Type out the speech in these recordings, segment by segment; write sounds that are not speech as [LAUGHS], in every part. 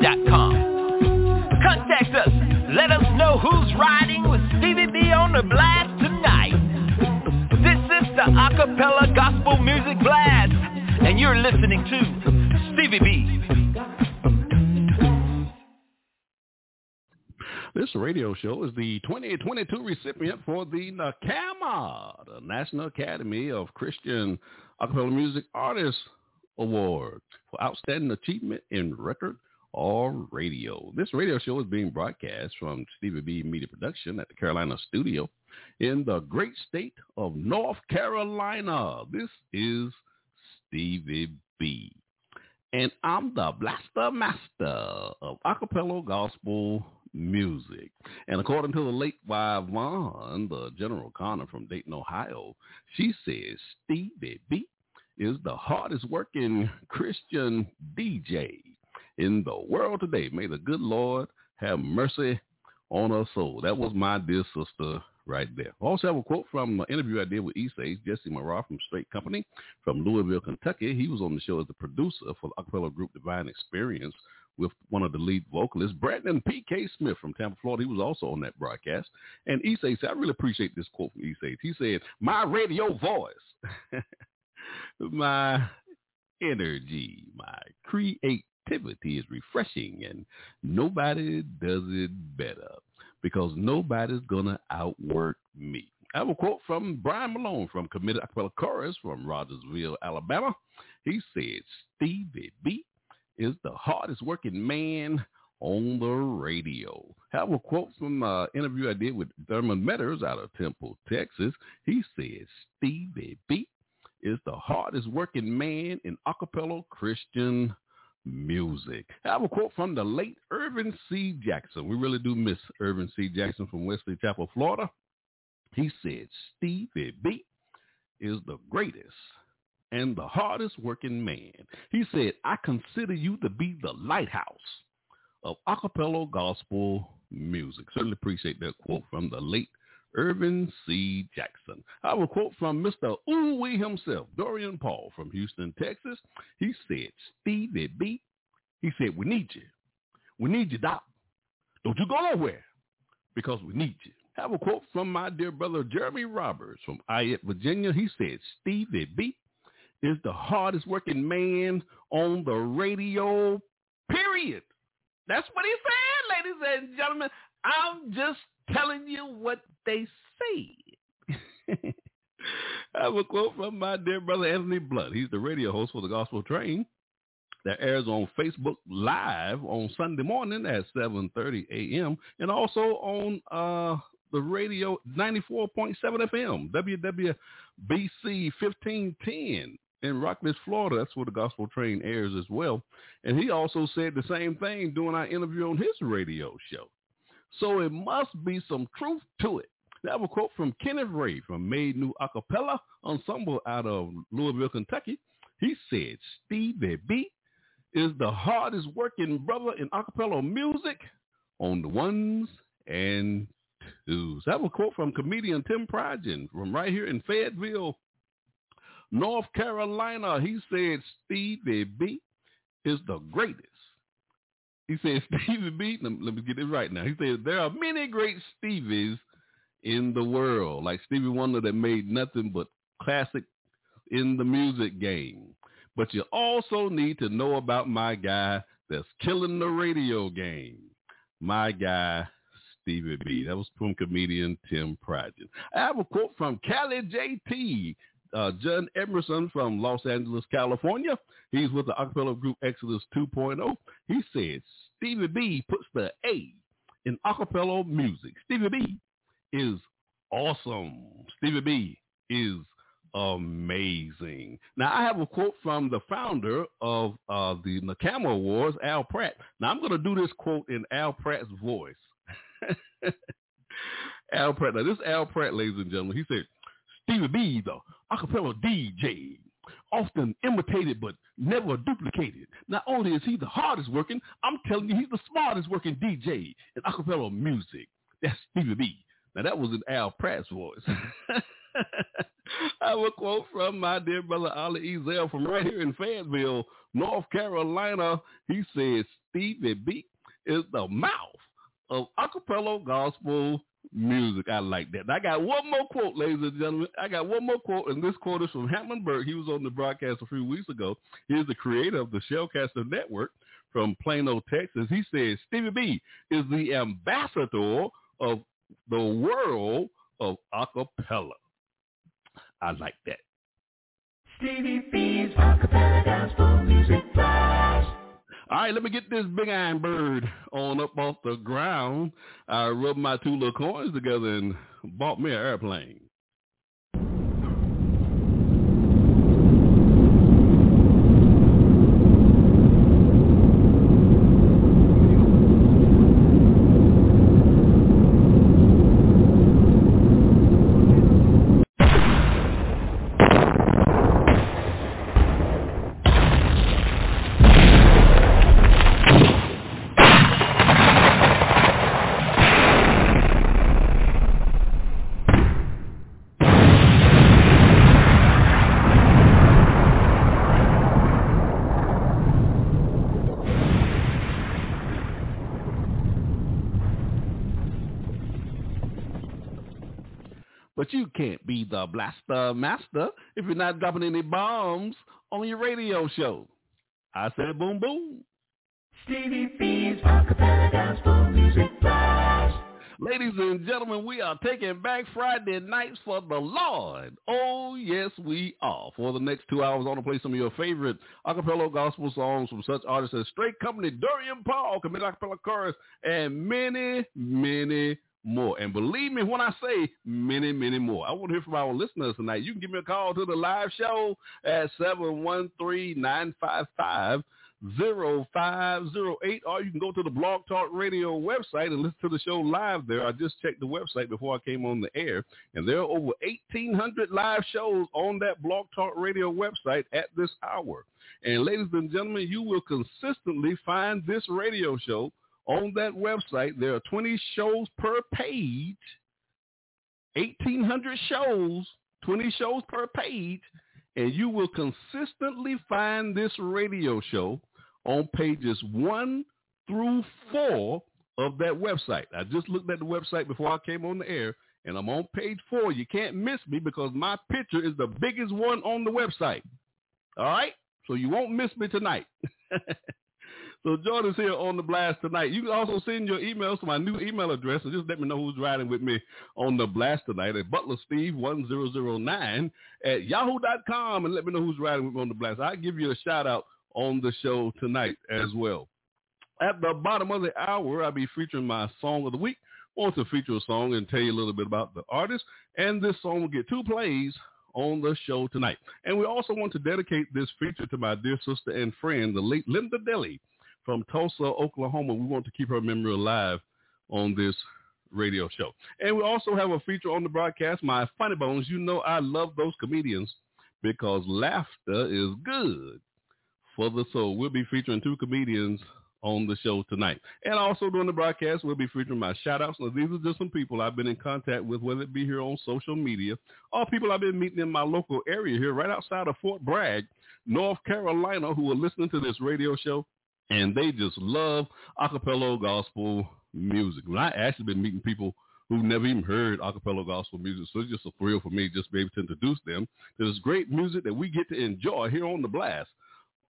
yahoo.com. Contact us. Let us know who's riding with Stevie B on the blast tonight. This is the Acapella Gospel Music Blast, and you're listening to Stevie B. This radio show is the 2022 recipient for the NACAMA, the National Academy of Christian Acapella Music Artists Award for Outstanding Achievement in Record or Radio. This radio show is being broadcast from Stevie B Media Production at the Carolina Studio in the great state of North Carolina. This is Stevie B. And I'm the blaster master of acapella gospel music. And according to the late Vaughn, the general Connor from Dayton, Ohio, she says Stevie B is the hardest working Christian DJ in the world today. May the good Lord have mercy on her soul. That was my dear sister right there. I also have a quote from an interview I did with East Jesse Marah from Straight Company from Louisville, Kentucky. He was on the show as the producer for the acapella group Divine Experience with one of the lead vocalists, Brandon P.K. Smith from Tampa, Florida. He was also on that broadcast. And Issei said, I really appreciate this quote from Issei. He said, my radio voice, [LAUGHS] my energy, my creativity is refreshing and nobody does it better because nobody's going to outwork me. I have a quote from Brian Malone from Committed Acapella Chorus from Rogersville, Alabama. He said, Stevie B is the hardest working man on the radio. I have a quote from an interview I did with Thurman Metters out of Temple, Texas. He said, Stevie B is the hardest working man in acapella Christian music. I have a quote from the late Irvin C. Jackson. We really do miss Irvin C. Jackson from Wesley Chapel, Florida. He said, Stevie B is the greatest and the hardest working man. He said, I consider you to be the lighthouse of acapella gospel music. Certainly appreciate that quote from the late Irvin C. Jackson. I have a quote from Mr. Ooh himself, Dorian Paul from Houston, Texas. He said, Stevie B, he said, we need you. We need you, Doc. Don't you go nowhere because we need you. I have a quote from my dear brother Jeremy Roberts from Ayette, Virginia. He said, Stevie B is the hardest working man on the radio, period. That's what he said, ladies and gentlemen. I'm just telling you what they say. [LAUGHS] I have a quote from my dear brother Anthony Blood. He's the radio host for the Gospel Train that airs on Facebook Live on Sunday morning at 7.30 a.m. and also on uh, the radio 94.7 FM, WWBC 1510 in Rockledge, Florida. That's where the Gospel Train airs as well. And he also said the same thing during our interview on his radio show. So it must be some truth to it. I have a quote from Kenneth Ray from Made New Acapella Ensemble out of Louisville, Kentucky. He said, Stevie B is the hardest working brother in acapella music on the ones and twos. I have a quote from comedian Tim Pridgen from right here in Fayetteville, North Carolina. He said, Stevie B is the greatest. He said, Stevie B, let me get it right now. He said, there are many great Stevies in the world, like Stevie Wonder that made nothing but classic in the music game. But you also need to know about my guy that's killing the radio game. my guy Stevie B. That was from comedian Tim Pridgen. I have a quote from Cali JT, uh, John Emerson from Los Angeles, California. He's with the acapella group Exodus 2.0. He said, Stevie B puts the A in acapella music. Stevie B is awesome. Stevie B is amazing. Now, I have a quote from the founder of uh, the NACAMA Awards, Al Pratt. Now, I'm going to do this quote in Al Pratt's voice. [LAUGHS] Al Pratt. Now, this Al Pratt, ladies and gentlemen, he said, Stevie B, the acapella DJ, often imitated but never duplicated. Not only is he the hardest working, I'm telling you, he's the smartest working DJ in acapella music. That's Stevie B. Now, that was an Al Pratt's voice. [LAUGHS] I have a quote from my dear brother Ali Ezel from right here in Fayetteville, North Carolina. He says, Stevie B is the mouth of acapella gospel music. I like that. I got one more quote, ladies and gentlemen. I got one more quote, and this quote is from Hammond Burke. He was on the broadcast a few weeks ago. He's the creator of the Shellcaster Network from Plano, Texas. He says, Stevie B is the ambassador of the world of acapella. I like that. Stevie B's acapella gospel music. All right, let me get this big iron bird on up off the ground. I rubbed my two little coins together and bought me an airplane. But you can't be the blaster master if you're not dropping any bombs on your radio show. I said boom boom. Stevie B's acapella gospel music flash. Ladies and gentlemen, we are taking back Friday nights for the Lord. Oh, yes, we are. For the next two hours, I want to play some of your favorite acapella gospel songs from such artists as Straight Company, Dorian Paul, Commit Acapella Chorus, and many, many more. And believe me when I say many, many more. I want to hear from our listeners tonight. You can give me a call to the live show at 713-955 0508 or you can go to the blog talk radio website and listen to the show live there i just checked the website before i came on the air and there are over 1800 live shows on that blog talk radio website at this hour and ladies and gentlemen you will consistently find this radio show on that website there are 20 shows per page 1800 shows 20 shows per page and you will consistently find this radio show on pages one through four of that website. I just looked at the website before I came on the air, and I'm on page four. You can't miss me because my picture is the biggest one on the website. All right? So you won't miss me tonight. [LAUGHS] so us here on the blast tonight. You can also send your emails to my new email address and just let me know who's riding with me on the blast tonight at butlersteve1009 at yahoo.com and let me know who's riding with me on the blast. I'll give you a shout out on the show tonight as well. At the bottom of the hour, I'll be featuring my song of the week. I want to feature a song and tell you a little bit about the artist. And this song will get two plays on the show tonight. And we also want to dedicate this feature to my dear sister and friend, the late Linda Deli from Tulsa, Oklahoma. We want to keep her memory alive on this radio show. And we also have a feature on the broadcast, My Funny Bones. You know I love those comedians because laughter is good for the soul. We'll be featuring two comedians on the show tonight. And also during the broadcast, we'll be featuring my shout outs. Now, these are just some people I've been in contact with, whether it be here on social media or people I've been meeting in my local area here, right outside of Fort Bragg, North Carolina, who are listening to this radio show. And they just love acapella gospel music. And I actually been meeting people who never even heard acapella gospel music. So it's just a thrill for me just to be able to introduce them to this great music that we get to enjoy here on the blast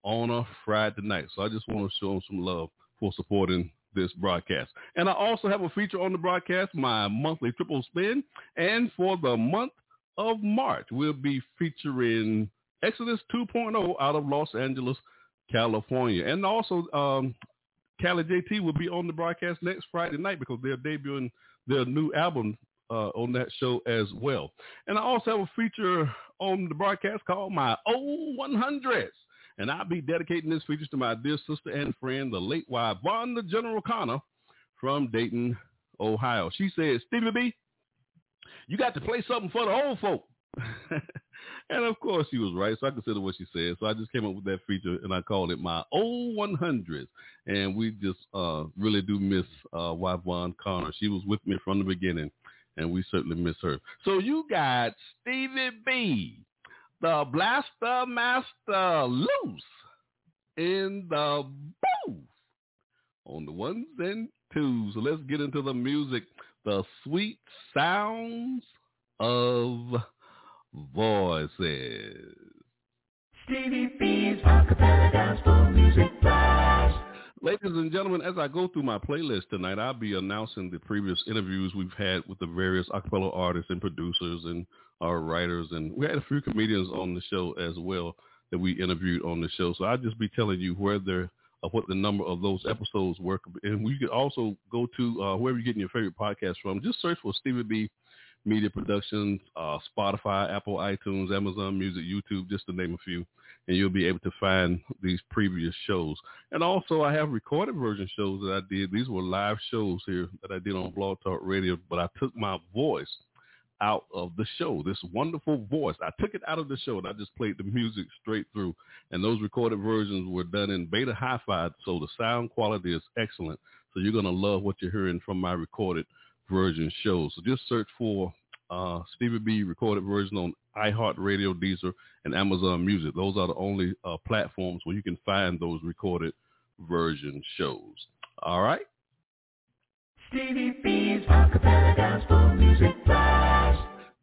on a Friday night. So I just want to show them some love for supporting this broadcast. And I also have a feature on the broadcast, my monthly triple spin. And for the month of March, we'll be featuring Exodus 2.0 out of Los Angeles, California. And also, um, Cali JT will be on the broadcast next Friday night because they're debuting their new album uh, on that show as well. And I also have a feature on the broadcast called My Old 100s. And I'll be dedicating this feature to my dear sister and friend, the late wife, Vonda General Connor from Dayton, Ohio. She said, Stevie B, you got to play something for the old folk. [LAUGHS] and of course she was right. So I consider what she said. So I just came up with that feature and I called it my old 100s. And we just uh, really do miss uh, Vaughn Connor. She was with me from the beginning and we certainly miss her. So you got Stevie B, the Blaster Master loose in the booth on the ones and twos. So let's get into the music. The sweet sounds of voices. Stevie B's Acapella Gospel Music Blast. Ladies and gentlemen, as I go through my playlist tonight, I'll be announcing the previous interviews we've had with the various acapella artists and producers and our writers. And we had a few comedians on the show as well that we interviewed on the show. So I'll just be telling you where they're of what the number of those episodes were. And you could also go to uh, wherever you're getting your favorite podcast from. Just search for Stevie B Media Productions, uh, Spotify, Apple, iTunes, Amazon Music, YouTube, just to name a few. And you'll be able to find these previous shows. And also I have recorded version shows that I did. These were live shows here that I did on Blog Talk Radio, but I took my voice out of the show. This wonderful voice. I took it out of the show and I just played the music straight through. And those recorded versions were done in beta hi-fi, so the sound quality is excellent. So you're going to love what you're hearing from my recorded version shows. So just search for uh, Stevie B recorded version on iHeartRadio, Deezer, and Amazon Music. Those are the only uh, platforms where you can find those recorded version shows. All right. Stevie B's Acapella Gospel Music.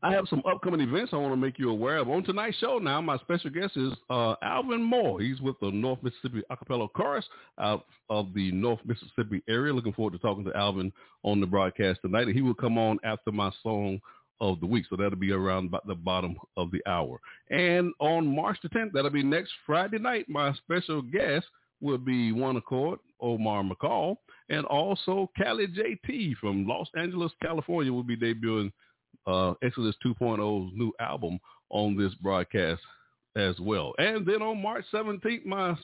I have some upcoming events I want to make you aware of. On tonight's show now, my special guest is uh, Alvin Moore. He's with the North Mississippi Acapella Chorus out of the North Mississippi area. Looking forward to talking to Alvin on the broadcast tonight. And he will come on after my song of the week. So that'll be around about the bottom of the hour. And on March the 10th, that'll be next Friday night, my special guest will be One Accord, Omar McCall, and also Cali JT from Los Angeles, California will be debuting uh, Exodus 2.0's new album on this broadcast as well. And then on March 17th, my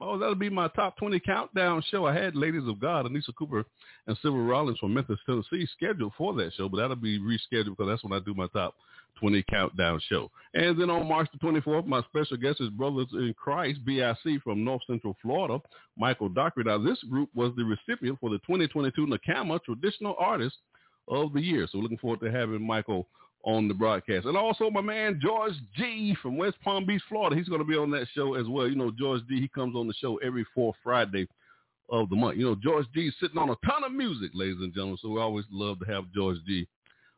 oh, that'll be my top 20 countdown show. I had Ladies of God, Anissa Cooper, and Silver Rollins from Memphis, Tennessee scheduled for that show, but that'll be rescheduled because that's when I do my top 20 countdown show. And then on March the 24th, my special guest is Brothers in Christ, BIC from North Central Florida, Michael Dockery. Now, this group was the recipient for the 2022 NACAMA Traditional Artist of the Year. So we're looking forward to having Michael on the broadcast. And also my man George G from West Palm Beach, Florida. He's going to be on that show as well. You know, George G, he comes on the show every fourth Friday of the month. You know, George G is sitting on a ton of music, ladies and gentlemen. So we always love to have George G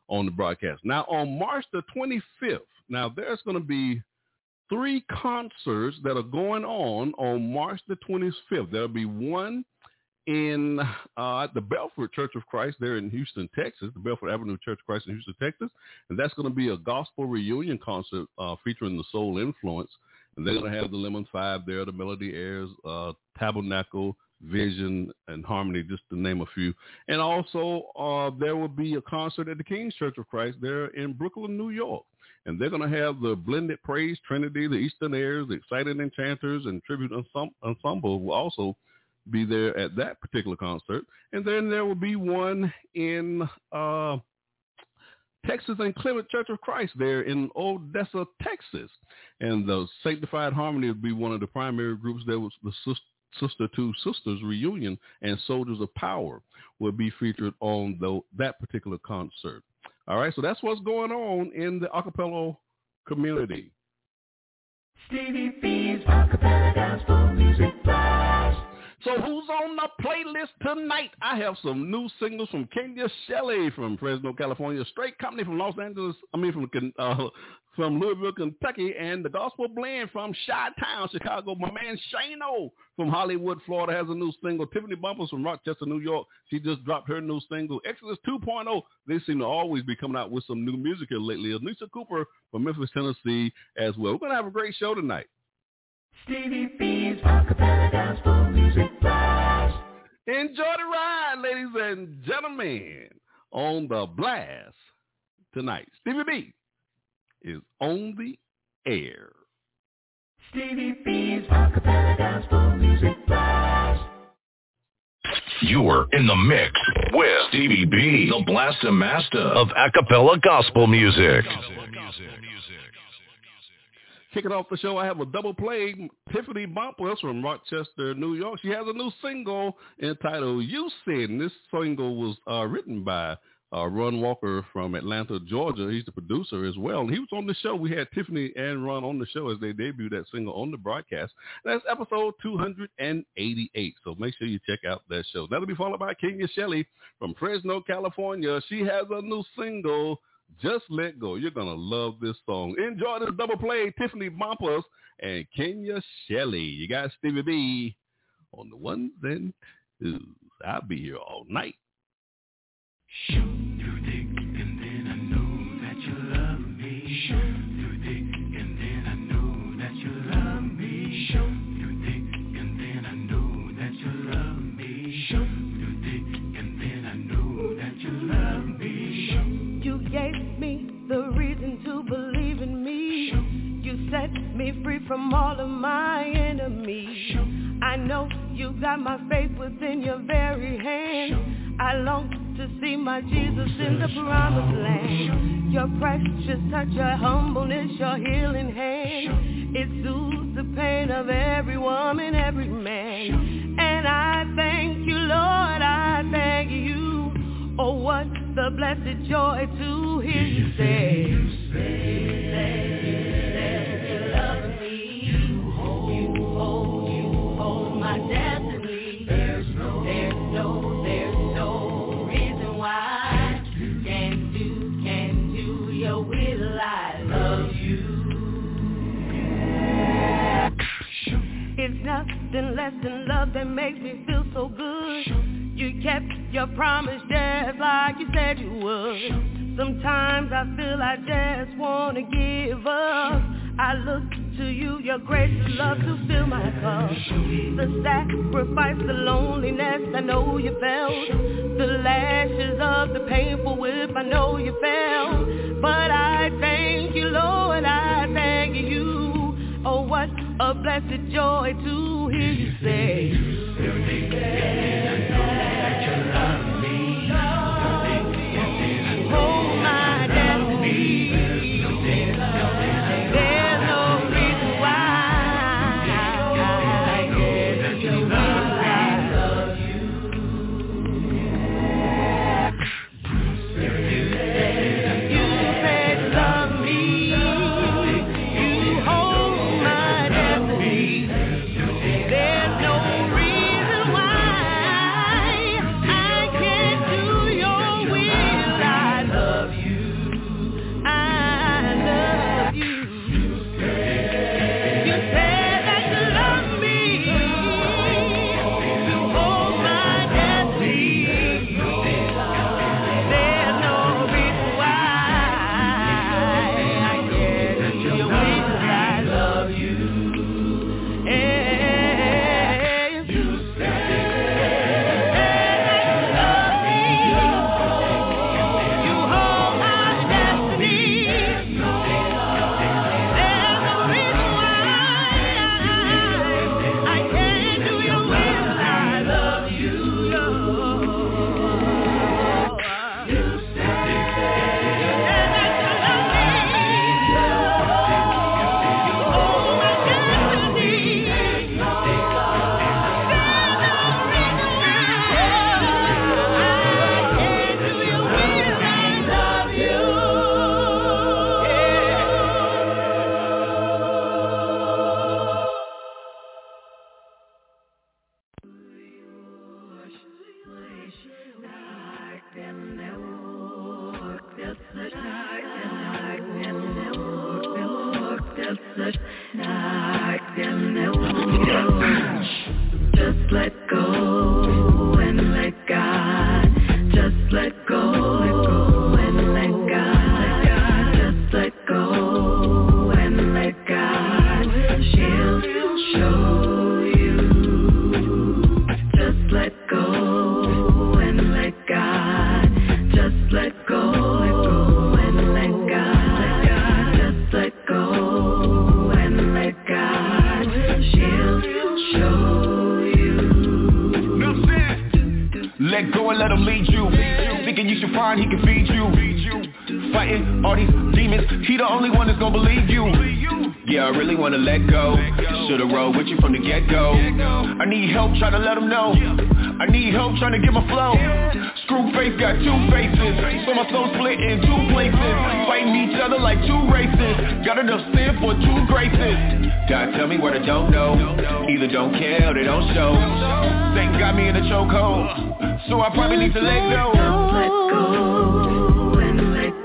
on the broadcast. Now on March the 25th, now there's going to be three concerts that are going on on March the 25th. There'll be one in uh, the Bellfort Church of Christ there in Houston, Texas, the Bellfort Avenue Church of Christ in Houston, Texas. And that's going to be a gospel reunion concert uh, featuring the soul influence. And they're going to have the Lemon Five there, the Melody Airs, uh, Tabernacle, Vision, and Harmony, just to name a few. And also uh, there will be a concert at the King's Church of Christ there in Brooklyn, New York. And they're going to have the Blended Praise Trinity, the Eastern Airs, the Excited Enchanters, and Tribute Ensemble will also be there at that particular concert. And then there will be one in uh, Texas and Clement Church of Christ there in Odessa, Texas. And the Sanctified Harmony will be one of the primary groups. There was the Sister Two Sisters reunion and Soldiers of Power will be featured on the, that particular concert. All right, so that's what's going on in the acapella community. Stevie B's Acapella Gospel Music. So who's on the playlist tonight? I have some new singles from Kenya Shelley from Fresno, California, Straight Company from Los Angeles, I mean from uh, from Louisville, Kentucky, and the Gospel Blend from Chi-Town, Chicago. My man Shano from Hollywood, Florida has a new single. Tiffany Bumpers from Rochester, New York. She just dropped her new single. Exodus 2.0. They seem to always be coming out with some new music here lately. Anissa Cooper from Memphis, Tennessee as well. We're going to have a great show tonight. Stevie B's Acapella Gospel Music Blast. Enjoy the ride, ladies and gentlemen, on the blast tonight. Stevie B is on the air. Stevie B's Acapella Gospel Music Blast. You're in the mix with Stevie B, the Blaster Master of acapella gospel music. Kicking off the show, I have a double play. Tiffany Bumpers from Rochester, New York. She has a new single entitled "You Sin." This single was uh, written by uh, Ron Walker from Atlanta, Georgia. He's the producer as well. And he was on the show. We had Tiffany and Ron on the show as they debuted that single on the broadcast. That's episode 288. So make sure you check out that show. That'll be followed by Kenya Shelley from Fresno, California. She has a new single just let go. You're going to love this song. Enjoy this double play. Tiffany Bumpers and Kenya Shelley. You got Stevie B on the ones and twos. I'll be here all night. You from all of my enemies. I know you got my faith within your very hand. I long to see my Jesus in the promised land. Your precious touch, your humbleness, your healing hand. It soothes the pain of every woman, every man. And I thank you, Lord, I thank you. Oh, what the blessed joy to hear you say. It's nothing less than love that makes me feel so good. You kept your promise just like you said you would. Sometimes I feel I just wanna give up. I look to you, your grace and love to fill my cup. The sacrifice, the loneliness, I know you felt. The lashes of the painful whip, I know you felt. But I thank you, Lord, I a blessed joy to hear you say. You from the get-go. I need help trying to let him know. I need help trying to get my flow. Screwface got two faces, so my soul split in two places. Fighting each other like two races. Got enough sin for two graces. God tell me what I don't know. Either don't care or they don't show. Satan got me in a chokehold, so I probably need to let go. Let go and let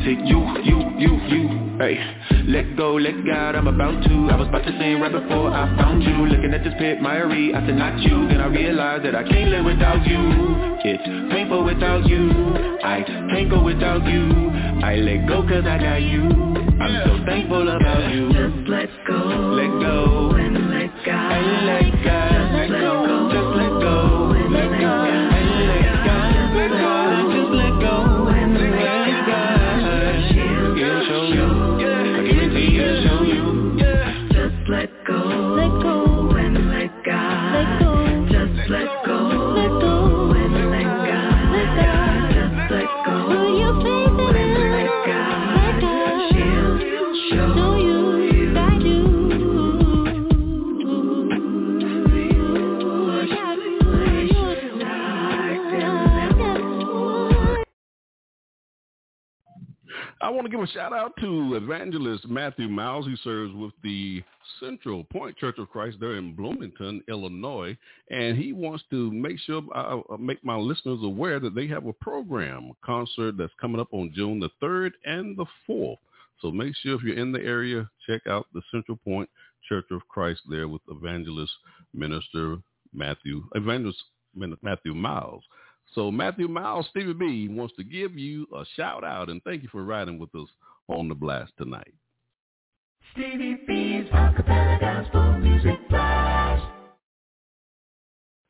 To you, you, you, you. Hey, let go, let God, I'm about to. I was about to sing right before I found you. Looking at this pit, Mary, I said not you. Then I realized that I can't live without you. It's painful without you. I can't go without you. I let go cause I got you. I'm so thankful about you. Just. Let Matthew Miles. He serves with the Central Point Church of Christ there in Bloomington, Illinois, and he wants to make sure I I make my listeners aware that they have a program, a concert that's coming up on June the third and the fourth. So make sure if you're in the area, check out the Central Point Church of Christ there with evangelist minister Matthew evangelist Matthew Miles. So Matthew Miles, Stevie B wants to give you a shout out and thank you for riding with us on the blast tonight. Stevie B's Acapella Gospel Music Blast.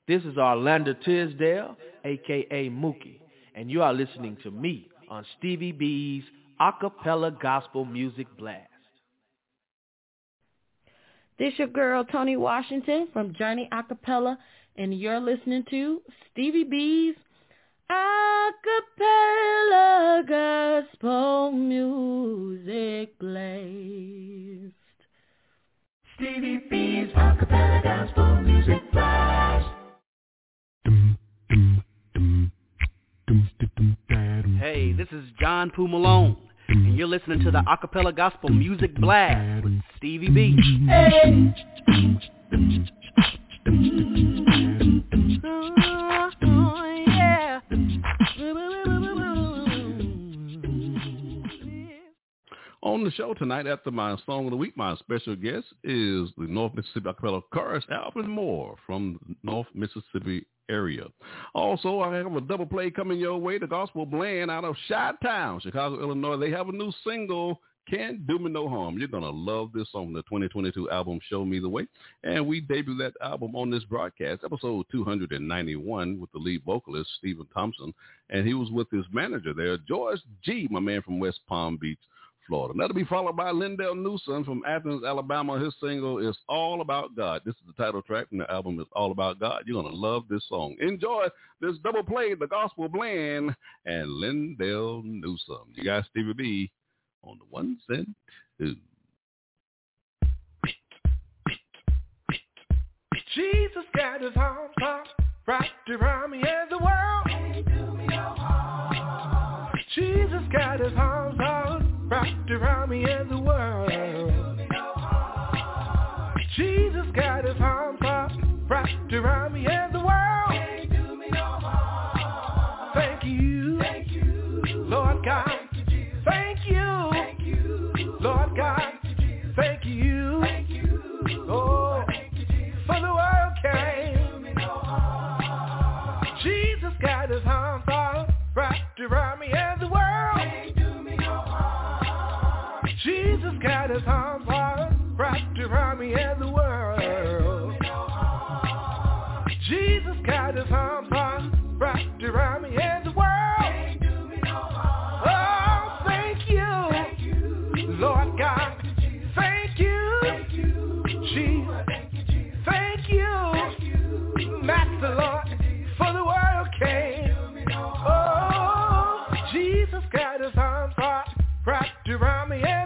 This is Orlando Tisdale, aka Mookie, and you are listening to me on Stevie B's Acapella Gospel Music Blast. This your girl Tony Washington from Journey Acapella, and you're listening to Stevie B's Acapella Gospel Music Blast. Stevie B's Acapella Gospel Music Blast. Hey, this is John Poo Malone, and you're listening to the Acapella Gospel Music Blast with Stevie B. Oh, the show tonight, after my song of the week, my special guest is the North Mississippi Acapella Chorus, Alvin Moore from North Mississippi area. Also, I have a double play coming your way, the Gospel Blend out of Chi-Town, Chicago, Illinois. They have a new single can't do me no harm. You're going to love this song, the 2022 album Show Me the Way. And we debut that album on this broadcast, episode 291, with the lead vocalist, Stephen Thompson. And he was with his manager there, George G., my man from West Palm Beach, Florida. That'll be followed by Lindell Newsom from Athens, Alabama. His single is All About God. This is the title track from the album is All About God. You're going to love this song. Enjoy this double play, the Gospel Blend, and Lindell Newsom. You got Stevie B on the ones and twos. Jesus got his arms up wrapped around me and the world. Jesus got his arms out wrapped around me and the world. Jesus got his arms out wrapped around me and the world. Thank you, Thank you. Lord God. Thank you. Lord God. Thank you. Oh, for the world came. Jesus got his arms wrapped around me Jesus got his arms wrapped around me and the world. Jesus got his arms wrapped around me and the world. Oh, thank you, Lord God. Thank you, Jesus. Thank you, Master Lord, for the world came. Oh, Jesus got his arms wrapped around me and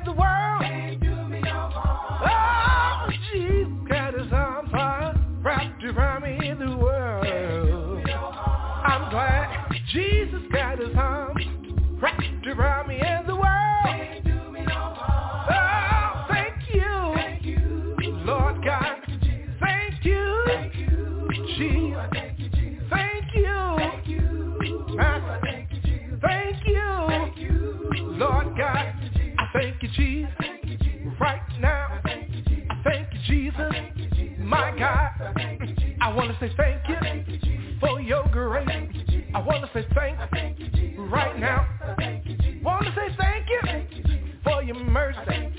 Master. Oh, thank you, Jesus. I thank you, Jesus. Thank you. Thank you. Thank you. Thank you. Lord God. I thank you, Jesus. Right now, I thank you, Jesus. My God, I want to say thank you for your grace. I want to say thank you right now. Want to say thank you for your mercy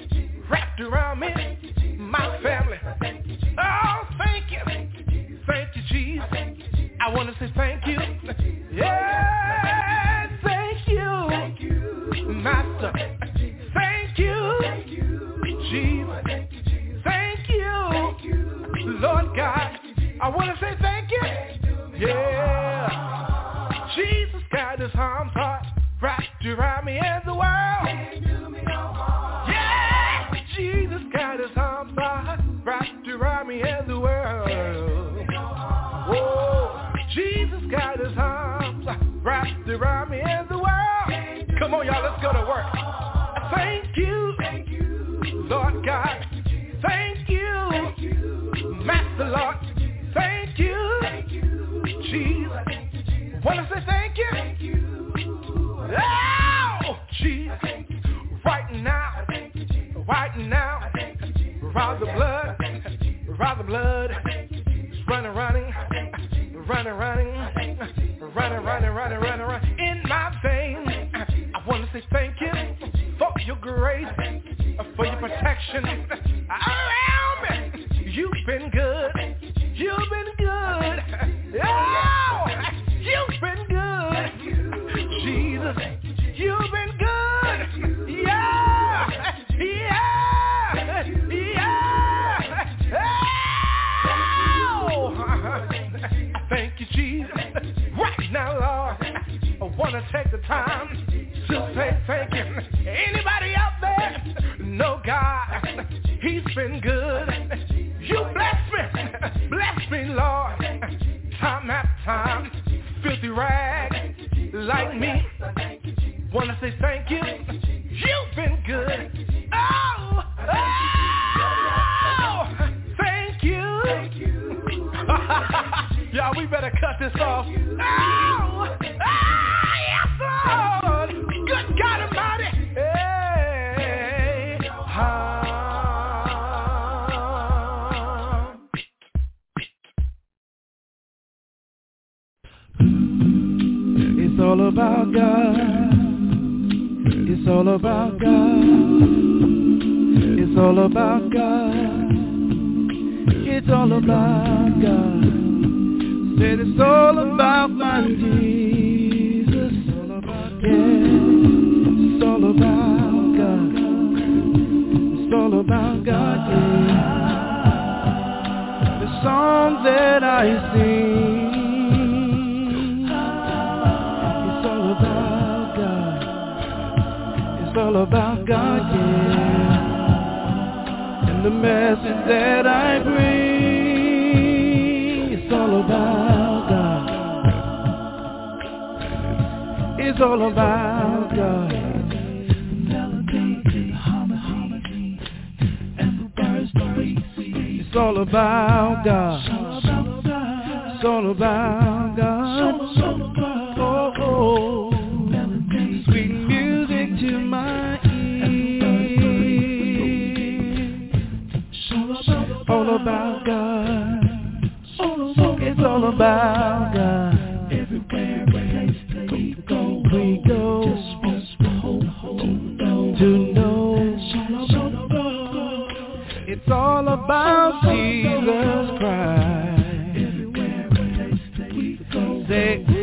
wrapped around me, my family. Oh, thank you. Thank you, Jesus. I want to say thank you. Yeah, thank you, Master. Thank you, Jesus. Thank you, Lord God. I want to say thank you. Yeah times heart right to ride me as the world. Blood, running, running, running, running, running, running, running, running, running in my veins. I want to say thank you for your grace, for your protection about Jesus Christ. Say,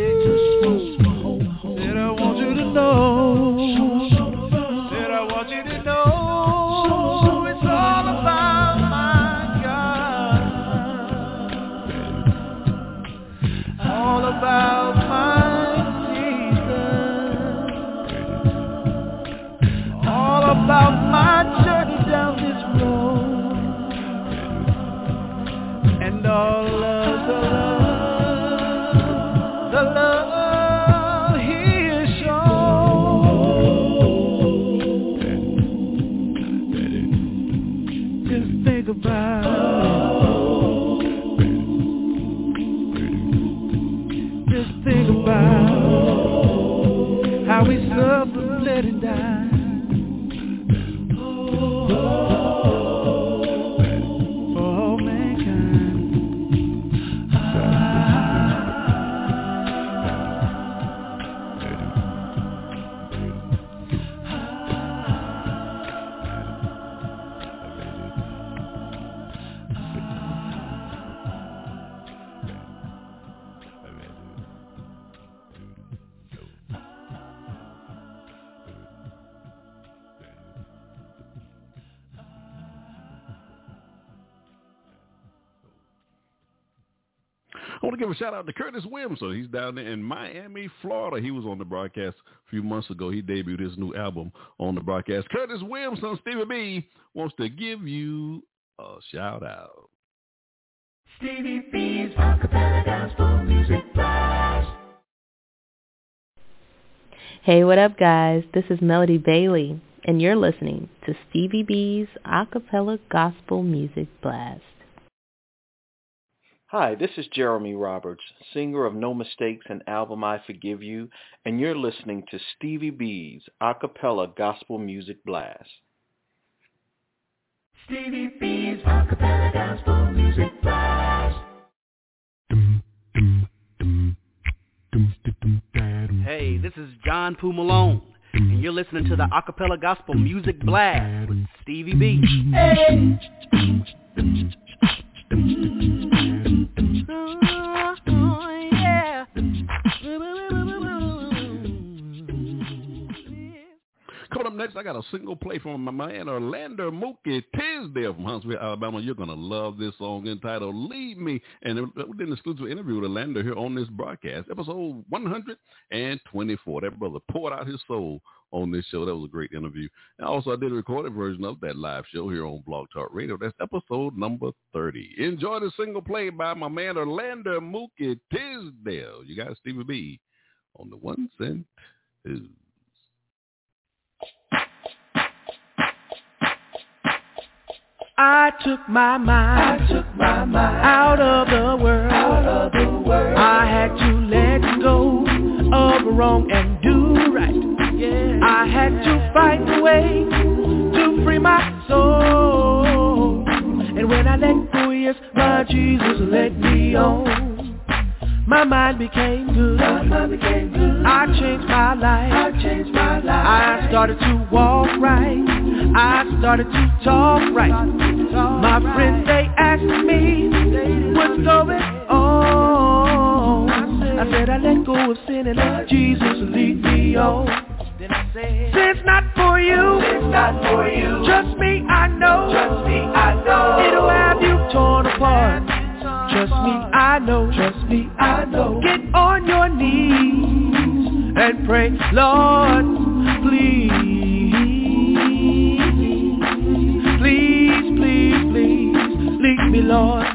give a shout out to Curtis Williamson. He's down there in Miami, Florida. He was on the broadcast a few months ago. He debuted his new album on the broadcast. Curtis Williamson, Stevie B, wants to give you a shout out. Stevie B's Acapella Gospel Music Blast. Hey, what up, guys? This is Melody Bailey, and you're listening to Stevie B's Acapella Gospel Music Blast. Hi, this is Jeremy Roberts, singer of No Mistakes and album I Forgive You, and you're listening to Stevie B's Acapella Gospel Music Blast. Stevie B's Acapella Gospel Music Blast. Hey, this is John Poo Malone, and you're listening to the Acapella Gospel Music Blast with Stevie B. Coming up next, I got a single play from my man Orlando Mookie Tisdale from Huntsville, Alabama. You're going to love this song entitled Leave Me. And we did an exclusive interview with Orlando here on this broadcast, episode 124. That brother poured out his soul on this show. That was a great interview. And also, I did a recorded version of that live show here on Blog Talk Radio. That's episode number 30. Enjoy the single play by my man Orlando Mookie Tisdale. You got Stevie B on the ones and twos. I took my mind, took my mind out of the world. Out of the world. I had to let go of wrong and do right. Yeah. I had to find a way to free my soul. And when I let go, yes, my Jesus let me on. My mind became good. Became good. I changed my life. I changed my life. I started to walk right. I started to talk right. My friends they asked me what's going on. I said I let go of sin and let Jesus lead me on. Then I said, Sin's not for you. Not for you. Trust me, I know. Trust me, I know. It'll have you torn apart. Trust me, I know. Trust me, I know. Get on your knees and pray, Lord, please, please, please, please, lead me, Lord.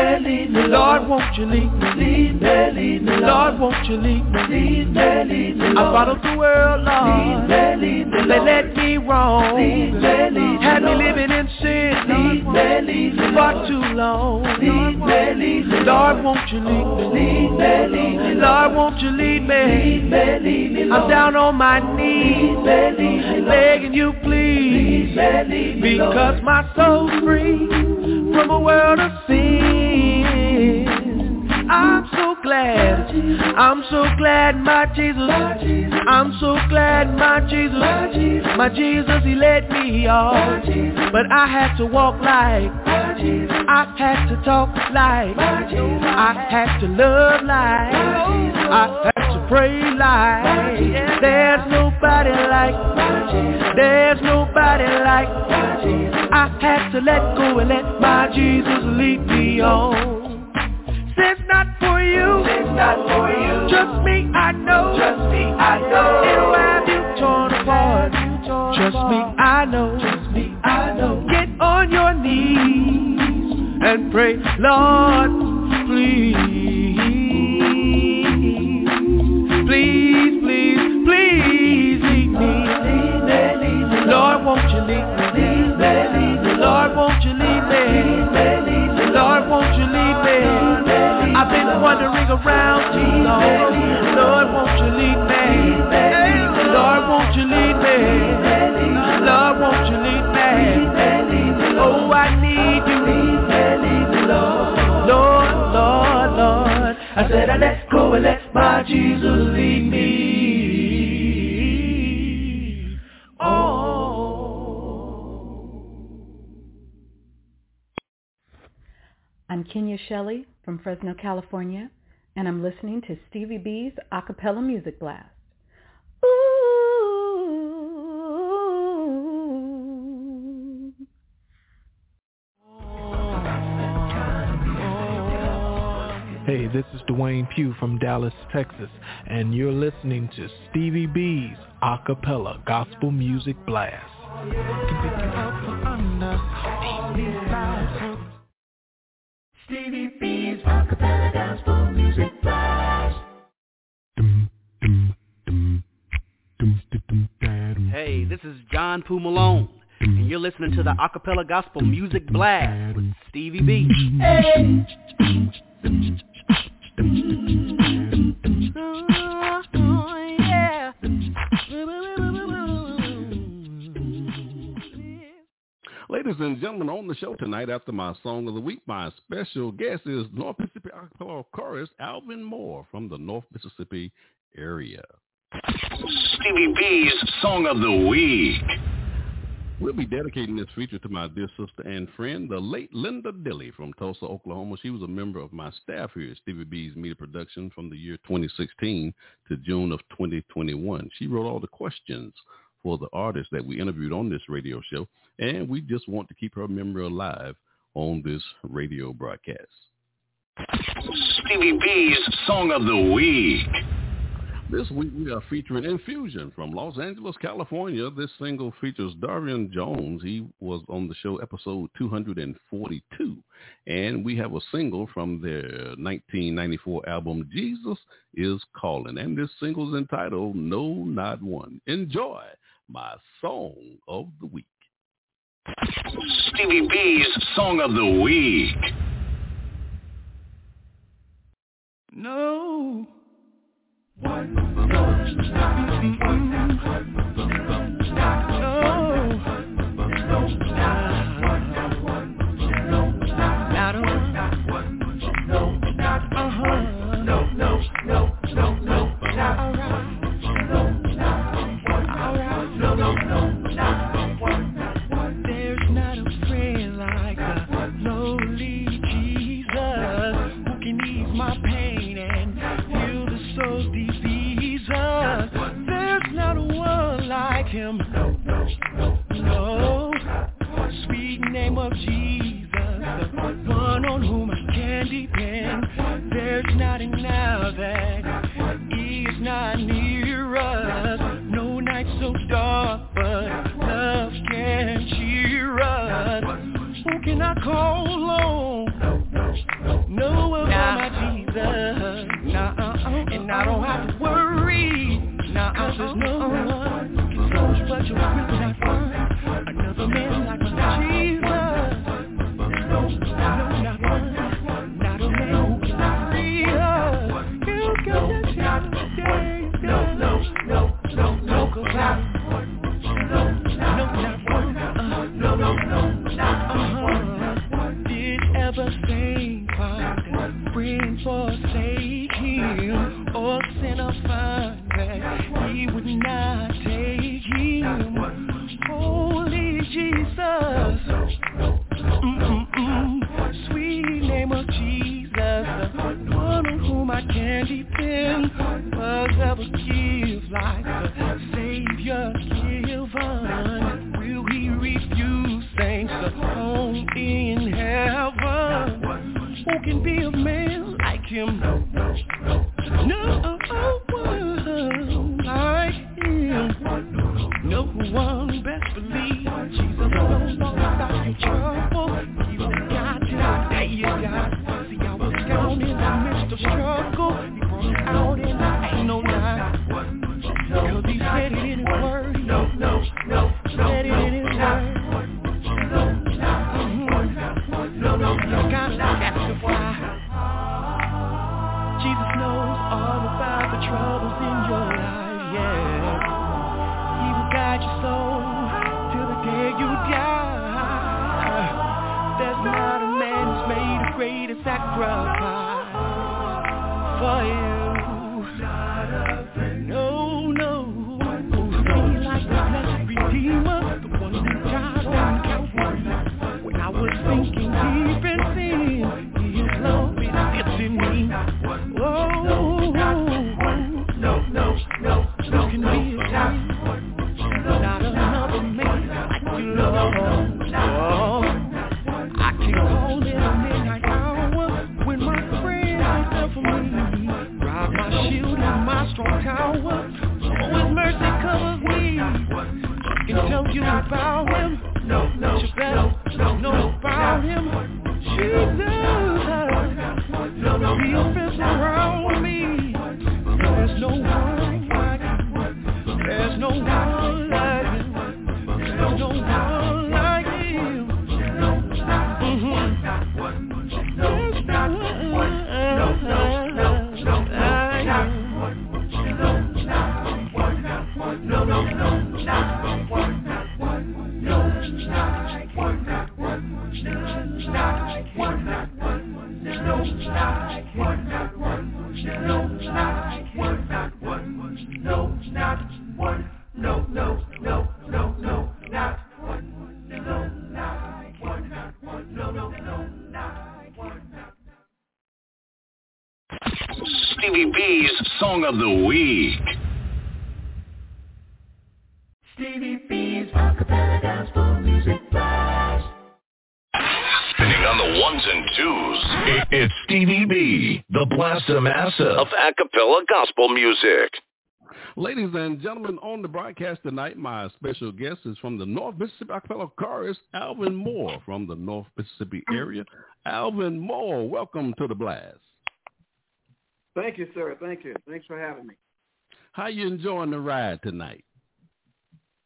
Me, lead me, Lord, won't you lead me? Lead me, lead me, Lord, won't you lead me? Lead me, lead me, I followed the world, Lord. Lead me, lead me, They led me wrong. Lead me, lead me, Had me living in sin. Lead me, lead me, For Lord. too long. Lead me, lead me, Lord, won't you lead me? Lead me, lead me, Lord, won't you lead me? Lead me, lead me, I'm down on my knees, Lead me, lead me, begging you please, Lead me, lead me, because my soul's free from a world of sin. I'm so glad, I'm so glad my Jesus, I'm so glad my Jesus, my Jesus, he led me off, but I had to walk like, I had to talk like, I had to love like, I had pray like, there's nobody like, Jesus there's nobody like, I had to let go and let my Jesus lead me on. Sin's not for you. Sin's not for you. Trust me, I know. Trust me, I know. It'll have you torn apart. Trust me, I know. Trust me, I know. Get on your knees and pray, Lord, please, please, lead me. Lord, won't you lead me? Lord, won't you lead me? Lord, won't you lead me? I've been wandering around too long. Lord, won't you lead me? Lord, won't you lead me? Lord, won't you lead me? Oh, I need you. Lord, Lord, Lord. I said I let go and let my Jesus lead me. I'm Kenya Shelley from Fresno, California, and I'm listening to Stevie B's Acapella Music Blast. Ooh. Hey, this is Dwayne Pugh from Dallas, Texas, and you're listening to Stevie B's Acapella Gospel Music Blast. Stevie B's acapella gospel music blast. Hey, this is John Poo Malone, and you're listening to the Acapella Gospel Music Blast with Stevie B. Ladies and gentlemen, on the show tonight after my song of the week, my special guest is North Mississippi Acapella chorus Alvin Moore from the North Mississippi area. Stevie B's Song of the Week. We'll be dedicating this feature to my dear sister and friend, the late Linda Dilly from Tulsa, Oklahoma. She was a member of my staff here at Stevie B's Media Production from the year 2016 to June of 2021. She wrote all the questions for the artist that we interviewed on this radio show, and we just want to keep her memory alive on this radio broadcast. Stevie B's Song of the Week. This week we are featuring Infusion from Los Angeles, California. This single features Darron Jones. He was on the show episode 242. And we have a single from their 1994 album, Jesus is Calling. And this single is entitled No Not One. Enjoy my song of the week. Stevie B's Song of the Week. No. One, deciding now that he's not near us. No night so dark, but love can cheer us. Who can I call on? No one nah. my Jesus. Nah, uh, and I don't have to worry. Nah, uh, there's no one. Cause what you really crowd. DVB, the Blastamassa of acapella gospel music. Ladies and gentlemen, on the broadcast tonight, my special guest is from the North Mississippi acapella chorus, Alvin Moore from the North Mississippi area. Alvin Moore, welcome to the blast. Thank you, sir. Thank you. Thanks for having me. How you enjoying the ride tonight?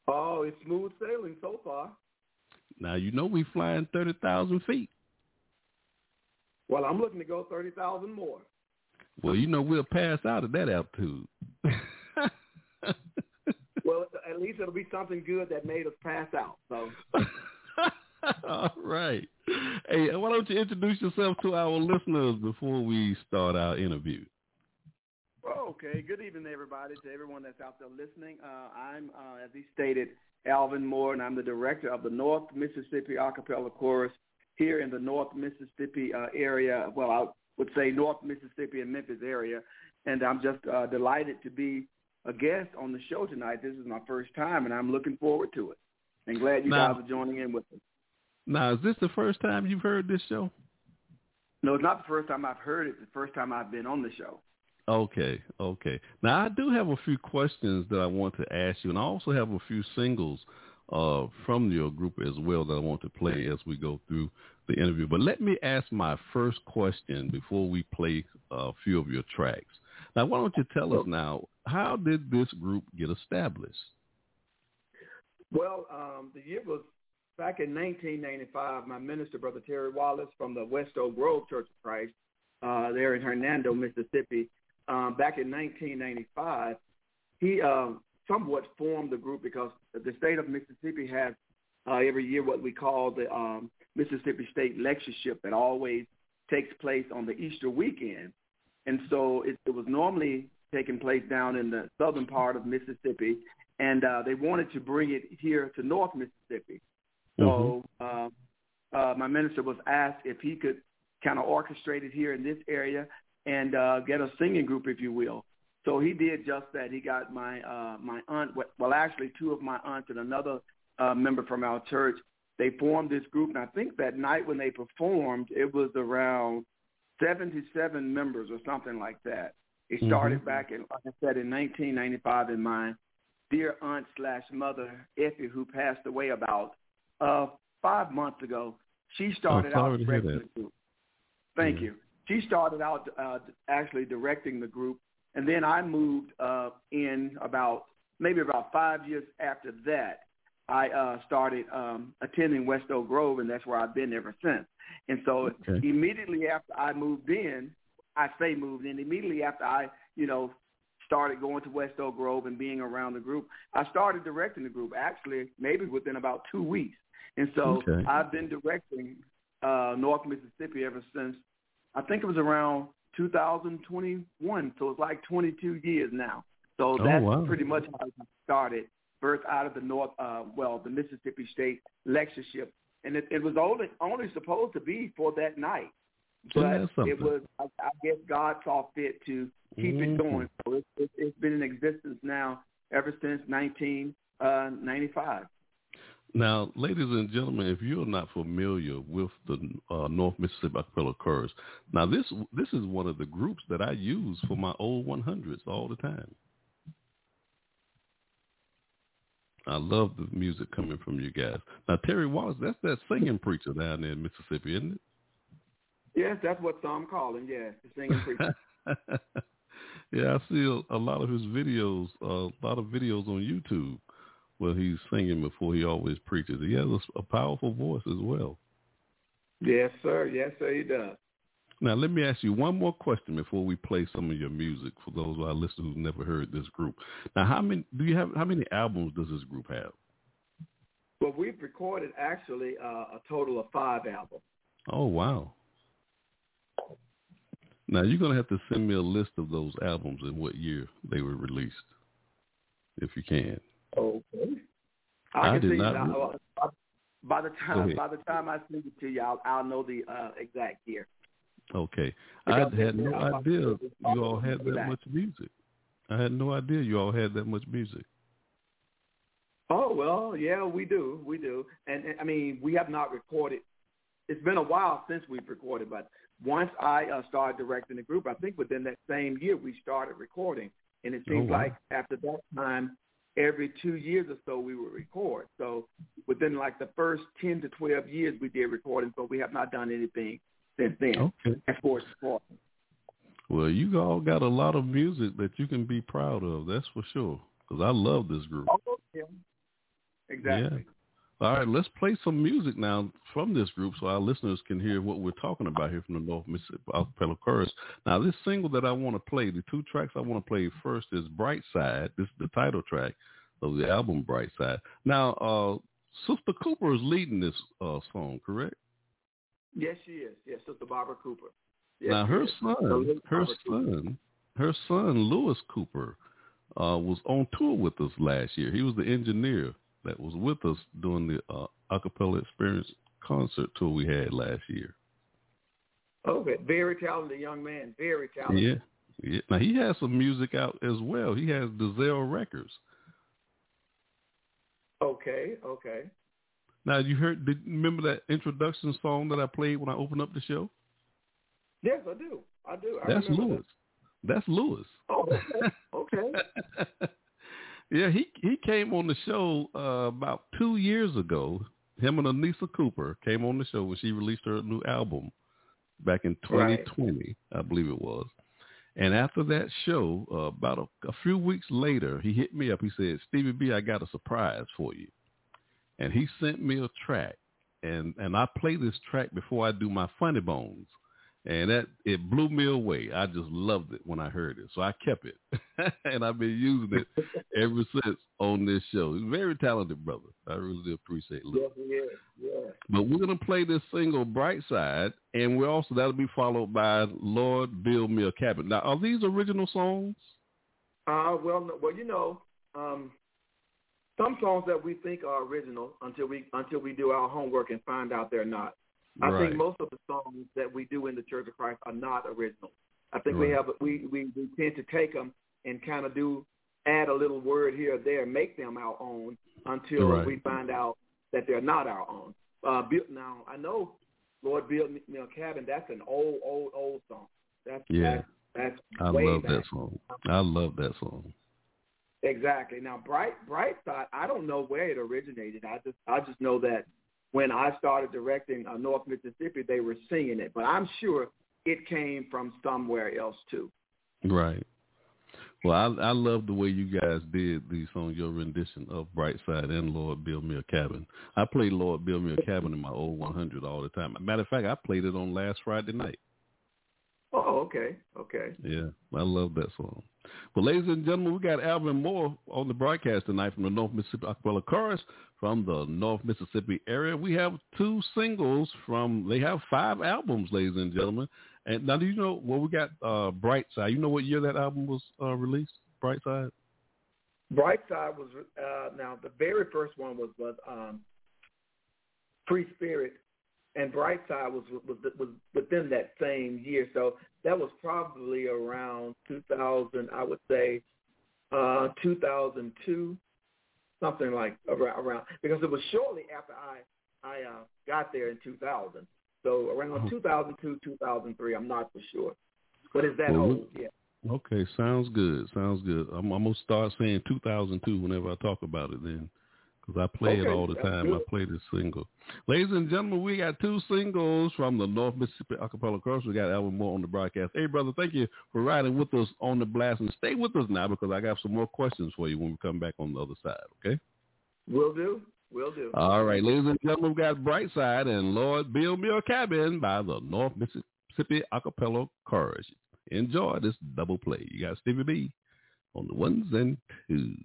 Oh, it's smooth sailing so far. Now you know we're flying thirty thousand feet. Well, I'm looking to go thirty thousand more. Well, you know we'll pass out of that altitude. [LAUGHS] well, at least it'll be something good that made us pass out. So. [LAUGHS] All right. Hey, why don't you introduce yourself to our listeners before we start our interview? Oh, okay. Good evening, everybody, to everyone that's out there listening. Uh, I'm, uh, as he stated, Alvin Moore, and I'm the director of the North Mississippi Acapella Chorus here in the North Mississippi uh, area. Well, I would say North Mississippi and Memphis area. And I'm just uh, delighted to be a guest on the show tonight. This is my first time, and I'm looking forward to it. And glad you now, guys are joining in with us. Now, is this the first time you've heard this show? No, it's not the first time I've heard it. The first time I've been on the show. Okay, okay. Now I do have a few questions that I want to ask you, and I also have a few singles uh, from your group as well that I want to play as we go through the interview. But let me ask my first question before we play a few of your tracks. Now, why don't you tell us now, how did this group get established? Well, um, the year was back in 1995. My minister, Brother Terry Wallace from the West Oak Grove Church of Christ, uh, there in Hernando, Mississippi, um, back in 1995, he um, somewhat formed the group because the state of Mississippi has uh, every year what we call the um, Mississippi State Lectureship that always takes place on the Easter weekend. And so it, it was normally taking place down in the southern part of Mississippi, and uh, they wanted to bring it here to North Mississippi. So uh, uh, my minister was asked if he could kind of orchestrate it here in this area and uh, get a singing group, if you will. So he did just that. He got my uh, my aunt, well, actually two of my aunts and another uh, member from our church. They formed this group, and I think that night when they performed, it was around 77 members or something like that. It started Mhm. back in, like I said, in 1995. In my dear aunt slash mother Effie, who passed away about uh, five months ago, she started sorry out directing the group. Thank you. She started out uh, actually directing the group, and then I moved uh, in about maybe about five years after that. I uh, started um, attending West Oak Grove, and that's where I've been ever since. And so Okay. immediately after I moved in, I say moved in, immediately after I, you know, started going to West Oak Grove and being around the group, I started directing the group actually maybe within about two weeks. And so Okay. I've been directing uh, North Mississippi ever since, I think it was around 2021. So it's like 22 years now. So Oh, that's wow. pretty much how I started, birthed out of the North, uh, well, the Mississippi State lectureship. And it, it was only only supposed to be for that night. But it was, I, I guess God saw fit to keep Mhm. it going. So it's, it's, it's been in existence now ever since 1995. Now, ladies and gentlemen, if you're not familiar with the uh, North Mississippi Acapella Chorus, now this this is one of the groups that I use for my old 100s all the time. I love the music coming from you guys. Now, Terry Wallace, that's that singing preacher down there in Mississippi, isn't it? Yes, that's what some call him. Yeah, the singing preacher. [LAUGHS] yeah, I see a, a lot of his videos, uh, a lot of videos on YouTube he's singing before he always preaches. He has a, a powerful voice as well. yes, sir. Yes, sir. He does. Now, let me ask you one more question before we play some of your music for those of our listeners who've never heard this group. Now, how many do you have? How many albums does this group have? Well, we've recorded actually uh, a total of five albums. Oh, wow! Now you're gonna have to send me a list of those albums and what year they were released, if you can. Okay. I I, can did see not re- uh, by the time by the time I send it to you, I'll, I'll know the uh, exact year. Okay, I had no idea you all had that much music. I had no idea you all had that much music. Oh well, yeah, we do, we do, and, and I mean, we have not recorded. It's been a while since we've recorded, but once I uh, started directing the group, I think within that same year we started recording, and it Oh, seems wow. like after that time, every two years or so we would record. So within like the first ten to twelve years, we did recording, but we have not done anything since then. Okay. As far as recording. Well, you all got a lot of music that you can be proud of. That's for sure. Because I love this group. Oh, yeah. Exactly. All right, let's play some music now from this group so our listeners can hear what we're talking about here from the North Mississippi Acapella Chorus. Now, this single that I want to play, the two tracks I want to play first is Bright Side. This is the title track of the album Bright Side. Now, uh, Sister Cooper is leading this uh, song, correct? Yes, she is. Yes, Sister Barbara Cooper. Yes, now, her son, her son, her son, Lewis Cooper, uh, was on tour with us last year. He was the engineer that was with us during the uh, Acapella Experience concert tour we had last year. Okay, very talented young man. Very talented. Yeah, Yeah. Now he has some music out as well. He has Dazelle Records. Okay, okay. Now you heard? Did remember that introduction song that I played when I opened up the show? Yes, I do. I do. I That's Lewis. That's Lewis. Oh, okay. okay. [LAUGHS] yeah, he he came on the show uh, about two years ago. Him and Anissa Cooper came on the show when she released her new album back in 2020, right. I believe it was. And after that show, uh, about a, a few weeks later, he hit me up. He said, "Stevie B, I got a surprise for you." And he sent me a track, and and I play this track before I do my Funny Bones and that it blew me away. I just loved it when I heard it, so I kept it, [LAUGHS] and I've been using it ever since on this show. He's very talented brother. I really do appreciate Luke. Yes, yeah, yeah. But we're gonna play this single "Bright Side," and we're also that'll be followed by "Lord Build Me a Cabin." Now, are these original songs? Uh, well, well, you know, um, some songs that we think are original until we until we do our homework and find out they're not. I right. think most of the songs that we do in the Church of Christ are not original. I think right. we have we, we we tend to take them and kind of do add a little word here or there, make them our own until right. we find out that they're not our own. Uh, now I know Lord build me a cabin. That's an old old old song. That's yeah. That's, that's I love back. that song. I love that song. Exactly. Now, bright bright side. I don't know where it originated. I just I just know that when I started directing uh, North Mississippi, they were singing it, but I'm sure it came from somewhere else too. Right. Well, I I love the way you guys did these songs, your rendition of Bright Side and Lord Me a Cabin. I played Lord Me a Cabin in my old 100 all the time. Matter of fact, I played it on last Friday night. Oh, okay, okay. Yeah, I love that song. Well, ladies and gentlemen, we got Alvin Moore on the broadcast tonight from the North Mississippi Acapella Chorus from the North Mississippi area. We have two singles from, they have five albums, ladies and gentlemen. And now, do you know, well, we got uh, Bright Side. You know what year that album was uh, released, Bright Side? Bright Side was, uh, now, the very first one was, was um, Free Spirit and Brightside was, was was within that same year. So that was probably around 2000, I would say, uh, 2002, something like around, around because it was shortly after I I uh, got there in 2000. So around 2002, 2003, I'm not for sure, but is that Well, old? Yeah. Okay, sounds good. Sounds good. I'm, I'm gonna start saying 2002 whenever I talk about it then, because I play it all the time. I good. play this single. Ladies and gentlemen, we got two singles from the North Mississippi Acapella Chorus. We got Alvin Moore on the broadcast. Hey, brother, thank you for riding with us on the blast, and stay with us now because I got some more questions for you when we come back on the other side. Okay. Will do. Will do. All right, ladies and gentlemen, we got Bright Side and Lord Build Me a Cabin by the North Mississippi Acapella Chorus. Enjoy this double play. You got Stevie B on the ones and twos.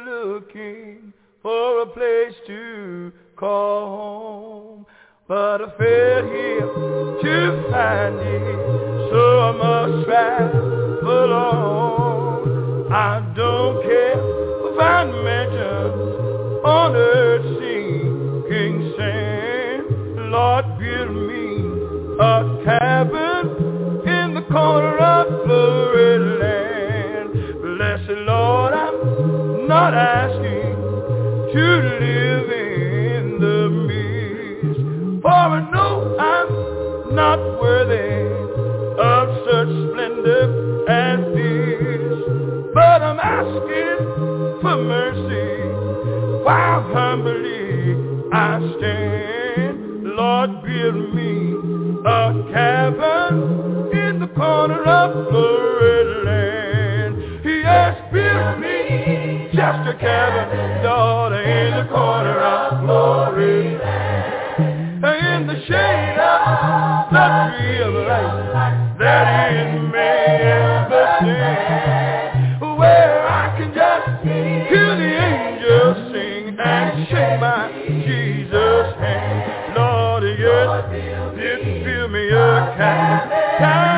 Looking for a place to call home, but I failed here to find it, so I must travel on. I don't care if I mansions on earth not asking to live in the midst, for I know I'm not worthy of such splendor as this. But I'm asking for mercy while humbly I stand. Lord, build me a cabin in the corner of Florida cabin, Lord, in the corner of glory. In the shade of the tree of life that in may ever sing. Where I can just hear the angels sing and shake my Jesus hand. Lord, yes, it fill me a cabin,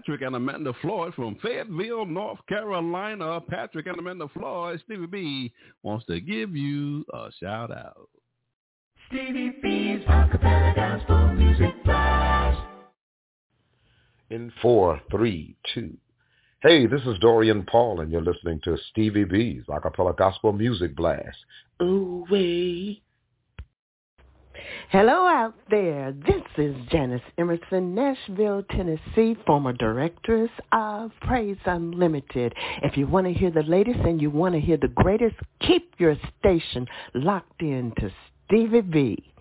Patrick and Amanda Floyd from Fayetteville, North Carolina. Patrick and Amanda Floyd, Stevie B wants to give you a shout out. Stevie B's Acapella Gospel Music Blast. in four, three, two. Hey, this is Dorian Paul, and you're listening to Stevie B's Acapella Gospel Music Blast. Ooh wee. Hello out there. This is Janice Emerson, Nashville, Tennessee, former directress of Praise Unlimited. If you want to hear the latest and you want to hear the greatest, keep your station locked in to Stevie B.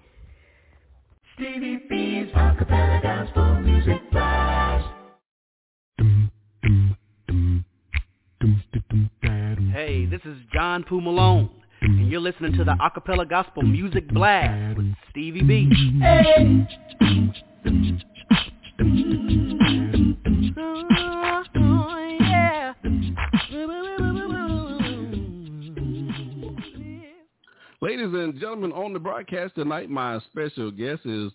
Stevie B's Acapella Gospel Music Blast. Hey, this is John Poo Malone, and you're listening to the Acapella Gospel Music Blast with Stevie B. Ladies and gentlemen, on the broadcast tonight, my special guest is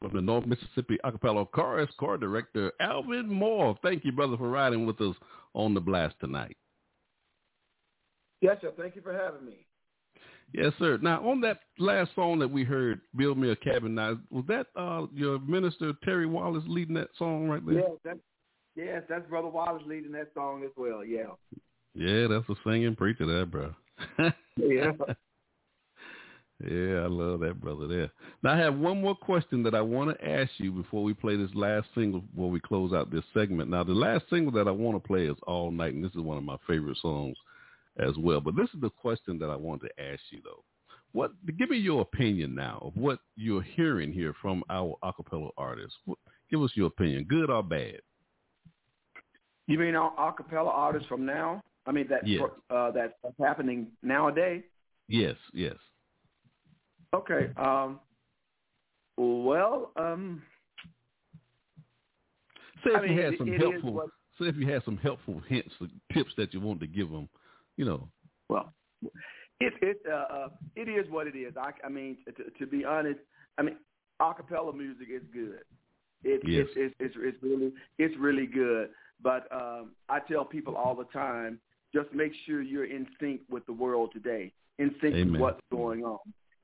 from the North Mississippi Acapella Chorus Choir Director Alvin Moore. Thank you, brother, for riding with us on the blast tonight. Yes, sir. Thank you for having me. Yes, sir. Now, on that last song that we heard, "Build Me a Cabin," now was that uh, your minister Terry Wallace leading that song right there? Yes, that's yes, that's Brother Wallace leading that song as well. Yeah. Yeah, that's a singing preacher there, bro. Yeah. [LAUGHS] yeah, I love that brother there. Now, I have one more question that I want to ask you before we play this last single before we close out this segment. Now, the last single that I want to play is All Night, and this is one of my favorite songs as well. But this is the question that I want to ask you, though. What? Give me your opinion now of what you're hearing here from our acapella artists. What, give us your opinion, good or bad. You mean our acapella artists from now? I mean that Yeah. uh, that's happening nowadays. Yes, yes. Okay. Um. Well, um. Say I if mean, you had some helpful, what- say if you had some helpful hints, tips that you wanted to give them, you know. Well, it it uh, uh it is what it is. I, I mean, to, to be honest, I mean, acapella music is good. It, Yes. it's, it's it's it's really it's really good. But um, I tell people all the time, just make sure you're in sync with the world today, in sync Amen. with what's going on,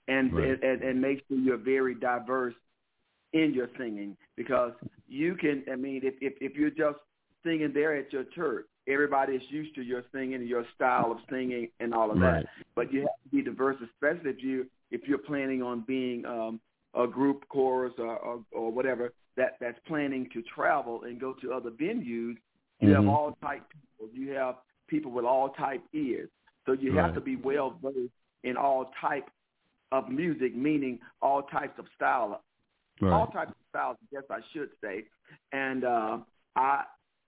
and, Right. and and make sure you're very diverse in your singing because you can. I mean, if if, if you're just singing there at your church, everybody is used to your singing and your style of singing and all of Right. that. But you have to be diverse, especially if you if you're planning on being um, a group chorus or, or or whatever that that's planning to travel and go to other venues. You have Mhm. all type people. You have people with all type ears. So you have to be well versed in all type of music, meaning all types of style all types of styles, I guess I should say. And uh, I,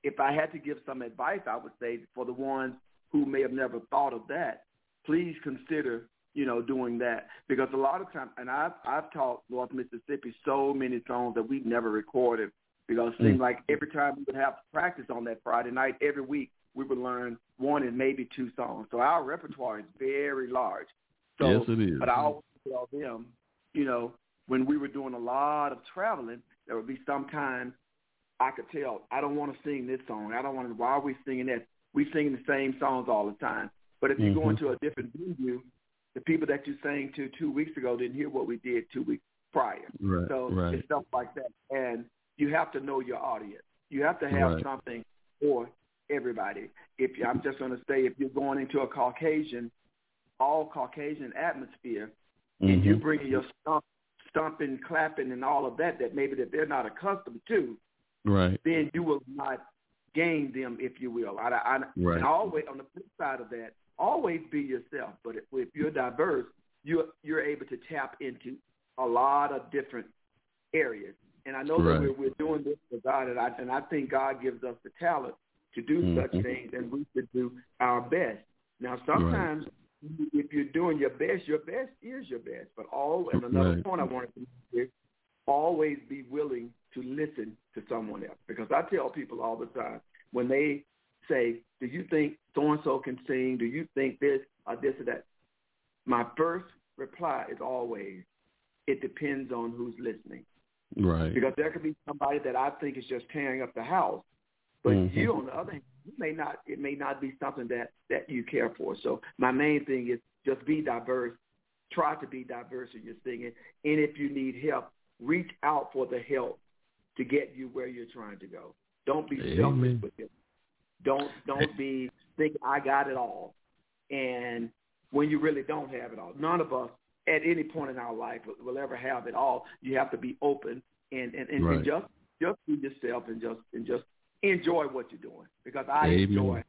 if I had to give some advice, I would say for the ones who may have never thought of that, please consider, you know, doing that because a lot of times, and I've I've taught North Mississippi so many songs that we've never recorded because it seemed Mm. like every time we would have practice on that Friday night, every week we would learn one and maybe two songs. So our repertoire is very large. So, Yes, it is. But I always tell them, you know, when we were doing a lot of traveling, there would be sometimes I could tell I don't want to sing this song. I don't want to. Why are we singing that? We sing the same songs all the time. But if you go Mhm. into a different venue, the people that you sang to two weeks ago didn't hear what we did two weeks prior. Right, So right. it's stuff like that. And you have to know your audience. You have to have Right. something for everybody. If you, I'm just going to say, if you're going into a Caucasian, all Caucasian atmosphere, and you Mhm. bring your stump, stumping, clapping, and all of that that maybe that they're not accustomed to, Right. then you will not gain them, if you will. I, I, Right. And always on the flip side of that, always be yourself. But if, if you're diverse, you're you're able to tap into a lot of different areas. And I know Right. that we're, we're doing this for God, and I and I think God gives us the talent to do such Mhm. things, and we should do our best. Now, sometimes if you're doing your best, your best is your best. But all and another Right. point I wanted to make is always be willing to listen to someone else. Because I tell people all the time when they say, "Do you think so and so can sing? Do you think this or this or that?" My first reply is always, "It depends on who's listening." Right. Because there could be somebody that I think is just tearing up the house, but Mhm. you, on the other hand, you may not. It may not be something that that you care for. So my main thing is just be diverse. Try to be diverse in your singing, and if you need help, reach out for the help to get you where you're trying to go. Don't be Amen. selfish with it. Don't don't be think I got it all, and when you really don't have it all. None of us at any point in our life will, will ever have it all. You have to be open and and, and, Right. and just just be yourself and just and just enjoy what you're doing because I Amen. enjoy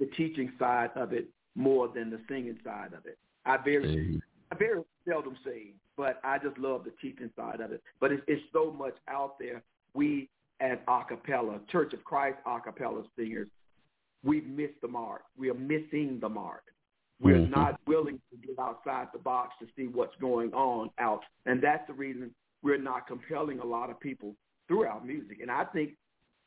the teaching side of it more than the singing side of it. I very Amen. I very seldom sing, but I just love the teaching side of it. But it's, it's so much out there. We as a cappella, Church of Christ a cappella singers, we've missed the mark. We are missing the mark. We're Mhm. not willing to get outside the box to see what's going on out. And that's the reason we're not compelling a lot of people through our music. And I think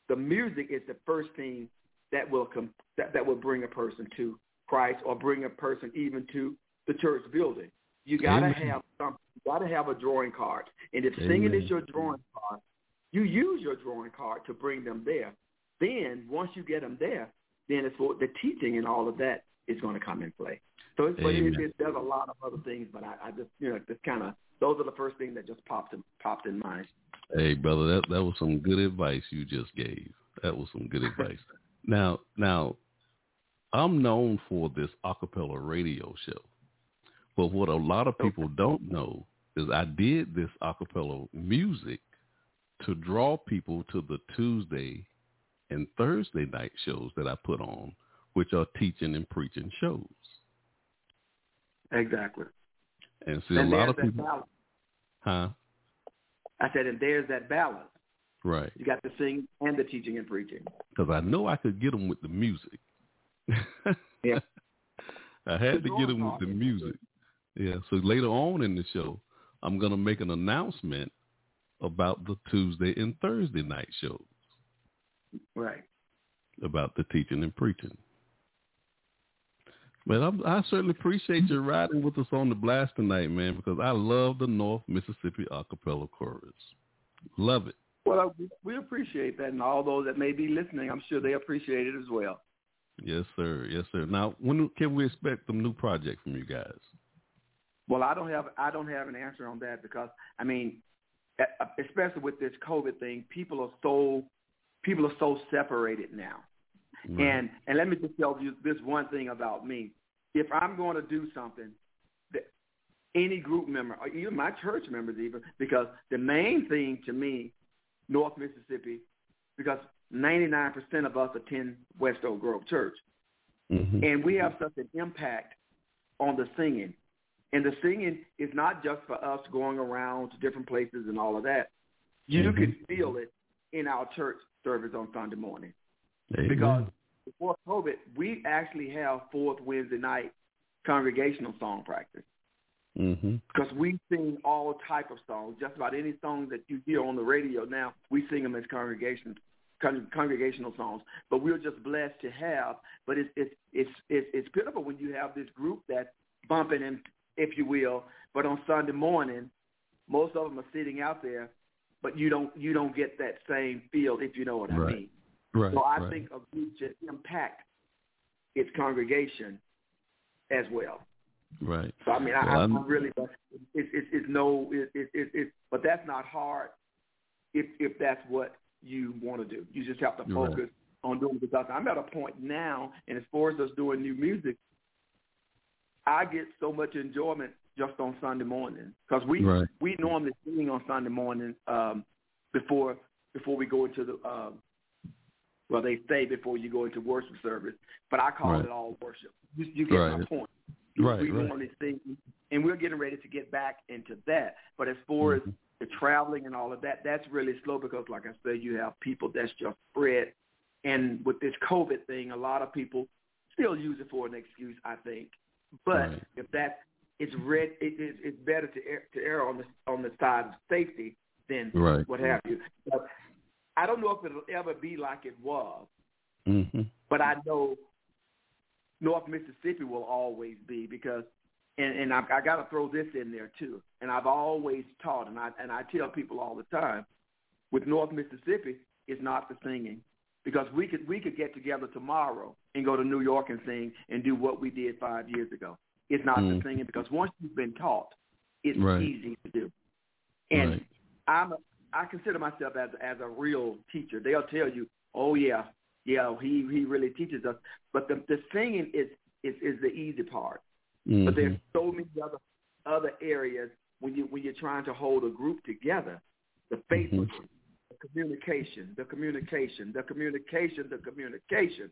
the music is the first thing that will com- that, that will bring a person to Christ or bring a person even to the church building. You gotta Amen. have something. You gotta have a drawing card. And if singing is your drawing card, you use your drawing card to bring them there. Then once you get them there, then it's for the teaching and all of that is going to come in play. So it's, but it, it does a lot of other things, but I, I just you know just kind of those are the first things that just popped in, popped in mind. Hey, brother, that that was some good advice you just gave. That was some good advice. [LAUGHS] Now, now, I'm known for this acapella radio show, but what a lot of people don't know is I did this acapella music to draw people to the Tuesday and Thursday night shows that I put on, which are teaching and preaching shows. Exactly. And see, and a lot of people, balance. huh? I said, and there's that balance. Right. You got the singing and the teaching and preaching. Because I know I could get them with the music. Yeah. [LAUGHS] I had to get them with the music. Yeah. So later on in the show, I'm going to make an announcement about the Tuesday and Thursday night shows Right. about the teaching and preaching. But I'm, I certainly appreciate you riding with us on the blast tonight, man, because I love the North Mississippi Acapella Chorus. Love it. Well, we- we appreciate that, and all those that may be listening, I'm sure they appreciate it as well. Yes, sir. Yes, sir. Now, when can we expect some new project from you guys? Well, I don't have I don't have an answer on that because I mean, e- especially with this COVID thing, people are so people are so separated now. And and let me just tell you this one thing about me: if I'm going to do something, that any group member, or even my church members, even because the main thing to me, North Mississippi, because 99% of us attend West Oak Grove Church, Mm-hmm. and we have such an impact on the singing. And the singing is not just for us going around to different places and all of that. You Mhm. can feel it in our church service on Sunday morning. Amen. Because before COVID, we actually have fourth Wednesday night congregational song practice Mm-hmm. because we sing all type of songs. Just about any song that you hear on the radio now, we sing them as congregation con- congregational songs. But we're just blessed to have. But it's it's it's it's, it's pitiful when you have this group that's bumping and if you will. But on Sunday morning, most of them are sitting out there, but you don't you don't get that same feel if you know what I mean. Right. So I right. think a group should impact its congregation as well. Right. So I mean, I, Well, I'm I'm- really, it's it's it's no, it, it, it, it, but that's not hard if if that's what you want to do. You just have to Right. focus on doing it because I'm at a point now, and as far as us doing new music, I get so much enjoyment just on Sunday morning because we Right. we normally sing on Sunday morning um, before before we go into the um, well they say before you go into worship service, but I call Right. it all worship. You, you get my point. Right, we right. normally sing, and we're getting ready to get back into that. But as far Mm-hmm. as the traveling and all of that, that's really slow because, like I said, you have people that's just spread. And with this COVID thing, a lot of people still use it for an excuse, I think. But Right. if that it's red, it, it, it's better to err, to err on the on the side of safety than Right. what have you. But I don't know if it'll ever be like it was, Mm-hmm. but I know North Mississippi will always be because, and, and I, I got to throw this in there too. And I've always taught, and I and I tell people all the time, with North Mississippi, it's not the singing because we could we could get together tomorrow and go to New York and sing and do what we did five years ago. It's not Mm. the singing because once you've been taught, it's Right. easy to do. And Right. I'm a, I consider myself as as a real teacher. They'll tell you, oh yeah, yeah, he he really teaches us. But the the singing is is is the easy part. But there's Mhm. so many other other areas when you when you're trying to hold a group together. The Facebook, the communication, the communication, the communication, the communication.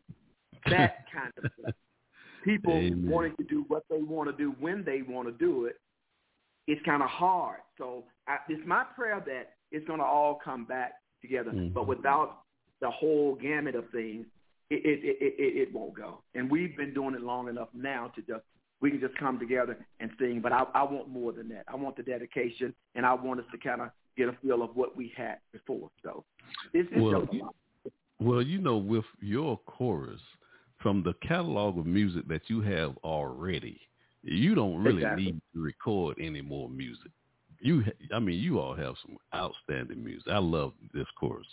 That [LAUGHS] kind of stuff. People Amen. wanting to do what they want to do when they want to do it. It's kind of hard. So I, it's my prayer that it's going to all come back together. Mhm. But without the whole gamut of things, it it, it it it won't go. And we've been doing it long enough now to just we can just come together and sing. But I, I want more than that. I want the dedication, and I want us to kind of get a feel of what we had before. So it's, it's Well. Well, you know, with your chorus, from the catalog of music that you have already, you don't really Exactly. need to record any more music. You, I mean, you all have some outstanding music. I love this chorus.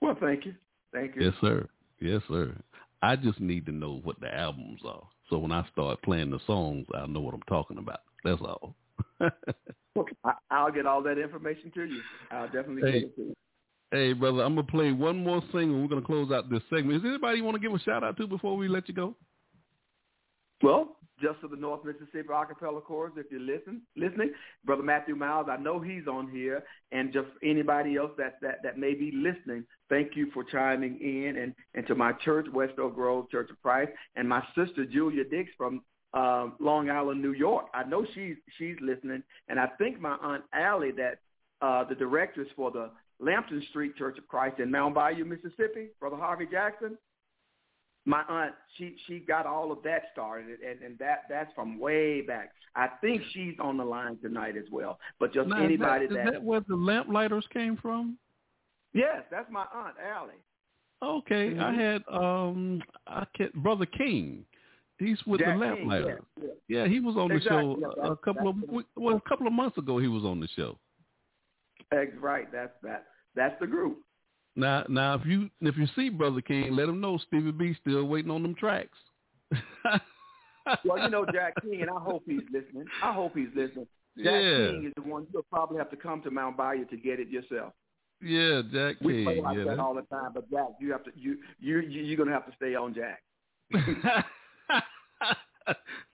Well, thank you, thank you. Yes, sir. Yes, sir. I just need to know what the albums are. So when I start playing the songs, I know what I'm talking about. That's all. [LAUGHS] I, I'll get all that information to you. I'll definitely Hey. get it to you. hey, brother, I'm gonna play one more single. We're gonna close out this segment. Is anybody you want to give a shout out to before we let you go? Well, just to the North Mississippi Acapella Chorus, if you're listen, listening, Brother Matthew Miles, I know he's on here, and just anybody else that, that, that may be listening, thank you for chiming in, and, and to my church, West Oak Grove Church of Christ, and my sister Julia Dix from um, Long Island, New York. I know she's she's listening, and I think my aunt Allie, that uh, the directors for the Lampton Street Church of Christ in Mound Bayou, Mississippi, Brother Harvey Jackson, my aunt she she got all of that started and and that that's from way back i think she's on the line tonight as well but just Now, is anybody that, that, is that where the lamplighters came from? yes that's my aunt allie Okay, I Mhm. had um, I can't, brother King. He's with Jack the King, lamplighters. yeah, Yeah, he was on the show yeah, uh, a- a couple of well, a couple of months ago. He was on the show. Ex- right that's that that's the group Now, now, if you if you see Brother King, let him know Stevie B still waiting on them tracks. [LAUGHS] well you know jack king and i hope he's listening i hope he's listening jack Yeah. king is the one you'll probably have to come to mound bayou to get it yourself yeah, Jack we King. play like yeah, that all the time but jack you have to you you you- you're gonna have to stay on jack [LAUGHS]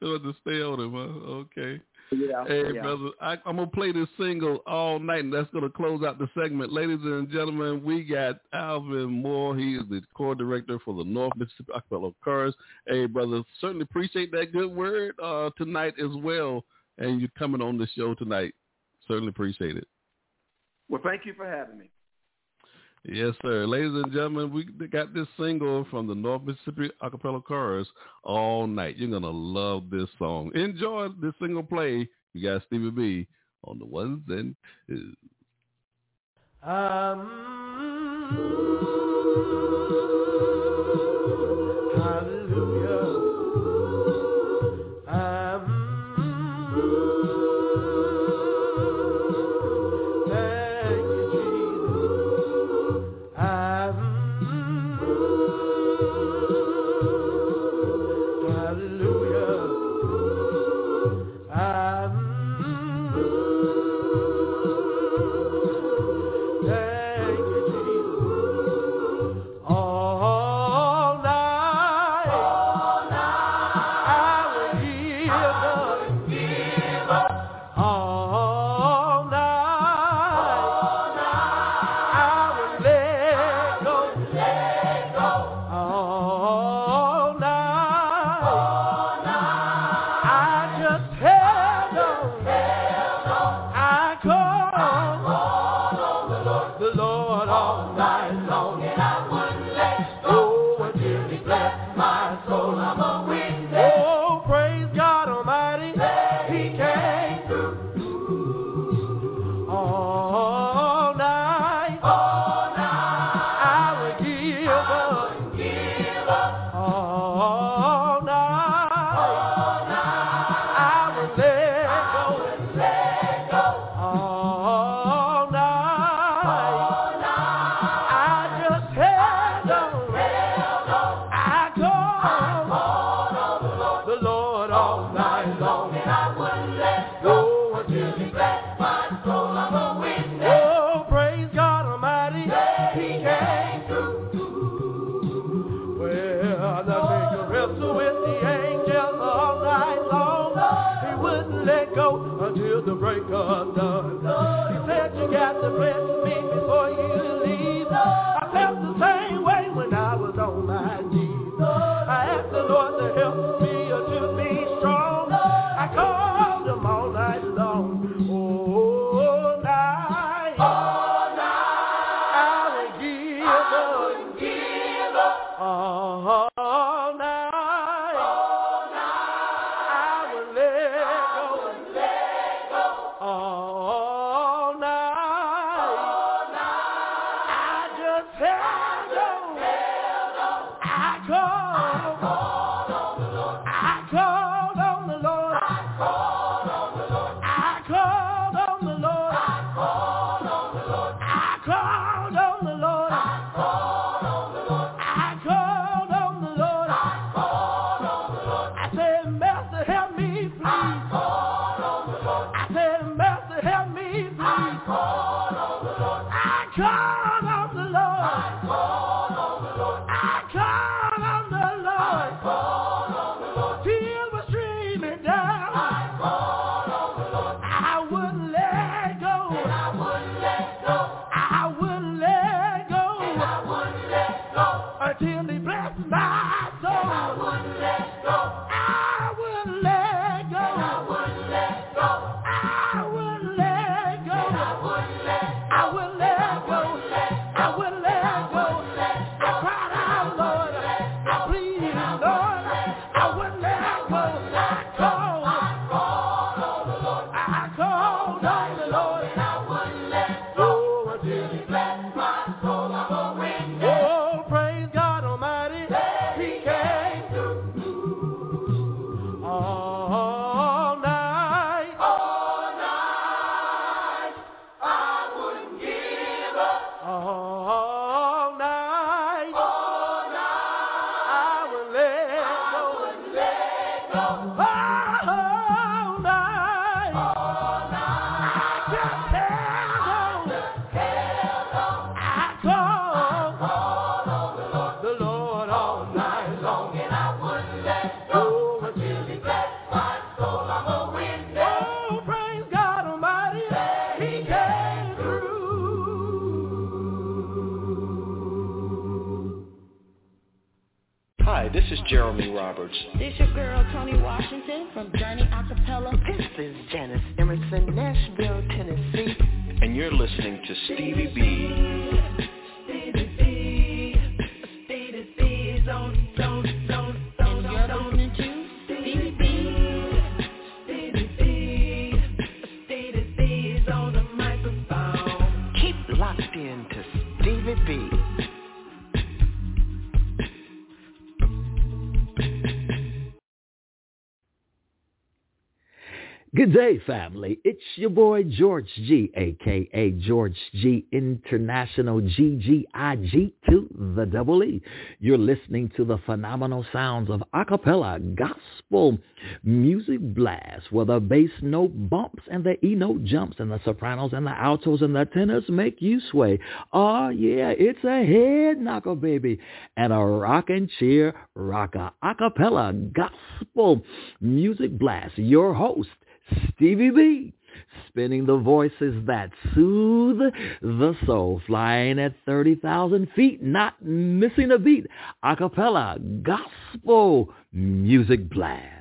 to stay on him. Huh? Okay. yeah Hey, yeah. brother, I, I'm gonna play this single all night, and that's gonna close out the segment. Ladies and gentlemen, we got Alvin Moore. He is the core director for the North Mississippi Acapella Chorus. Hey, brother, certainly appreciate that good word uh, tonight as well, and you coming on the show tonight. Certainly appreciate it. well thank you for having me Yes, sir. Ladies and gentlemen, we got this single from the North Mississippi Acapella Chorus all night. You're going to love this song. Enjoy this single play. You got Stevie B on the ones and twos. All Day, family. It's your boy George G, aka George G International GGIG to the double E. You're listening to the phenomenal sounds of acapella gospel music blast, where the bass note bumps and the E note jumps, and the sopranos and the altos and the tenors make you sway. Oh yeah, it's a head knocker, baby, and a rockin' cheer rocker acapella gospel music blast. Your host. Stevie B, spinning the voices that soothe the soul, flying at 30,000 feet, not missing a beat. Acapella gospel music blast.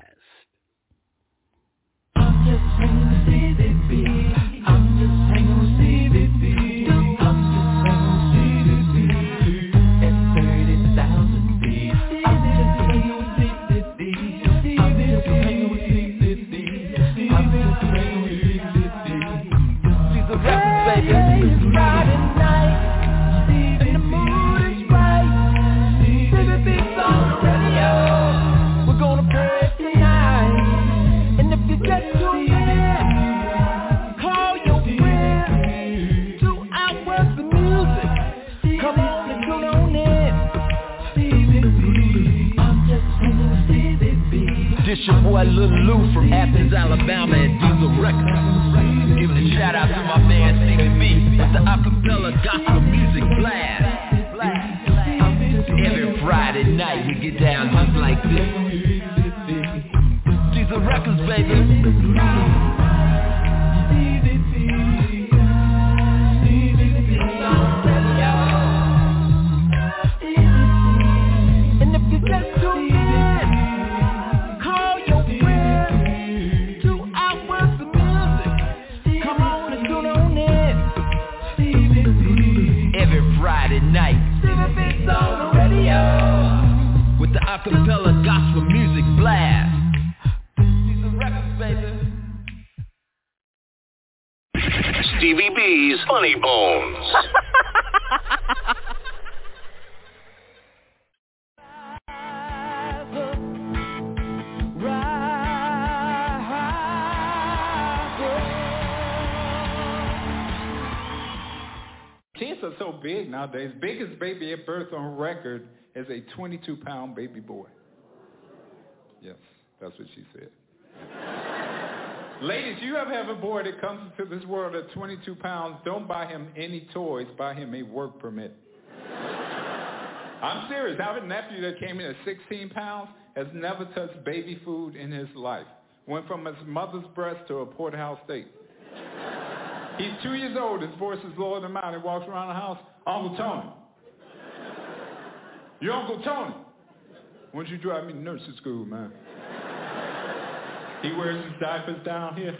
Boy Lil Lou from Athens, Alabama at Diesel Records. Giving a shout out to my man Stevie B with the acapella gospel nowadays. Biggest baby at birth on record is a 22-pound baby boy. Yes, that's what she said. [LAUGHS] Ladies, you ever have a boy that comes into this world at 22 pounds, don't buy him any toys, buy him a work permit. [LAUGHS] I'm serious. I have a nephew that came in at 16 pounds, has never touched baby food in his life. Went from his mother's breast to a porterhouse steak. He's two years old. His voice is lower than mine. He walks around the house, Uncle Tony. Your Uncle Tony. Why don't you drive me to nursing school, man? He wears his diapers down here.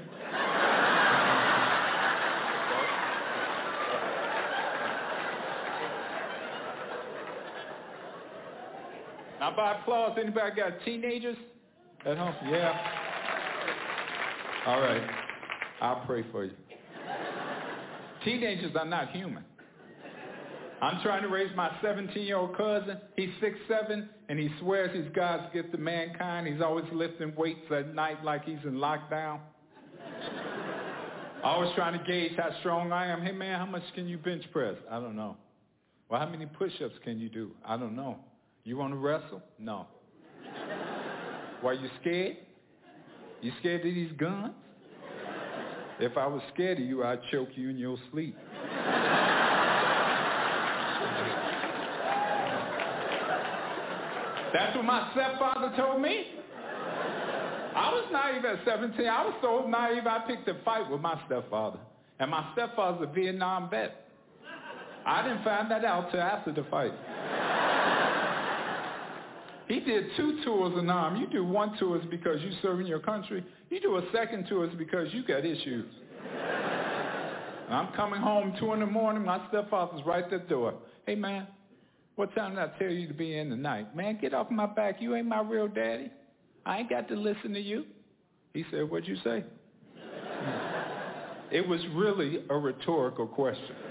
Now, by applause, anybody got teenagers at home? Yeah. All right. I'll pray for you. Teenagers are not human. I'm trying to raise my 17-year-old cousin. He's 6'7", and he swears he's God's gift to mankind. He's always lifting weights at night like he's in lockdown. [LAUGHS] Always trying to gauge how strong I am. Hey, man, how much can you bench press? I don't know. Well, how many push-ups can you do? I don't know. You want to wrestle? No. [LAUGHS] Why, you scared? You scared of these guns? If I was scared of you, I'd choke you in your sleep. [LAUGHS] That's what my stepfather told me. I was naive at 17. I was so naive I picked a fight with my stepfather. And my stepfather's a Vietnam vet. I didn't find that out till after the fight. He did two tours of Nam. You do one tour is because you're serving your country. You do a second tour is because you got issues. I'm coming home two in the morning. My stepfather's right at the door. Hey man, what time did I tell you to be in tonight? Man, get off my back. You ain't my real daddy. I ain't got to listen to you. He said, what'd you say? [LAUGHS] it was really a rhetorical question. [LAUGHS]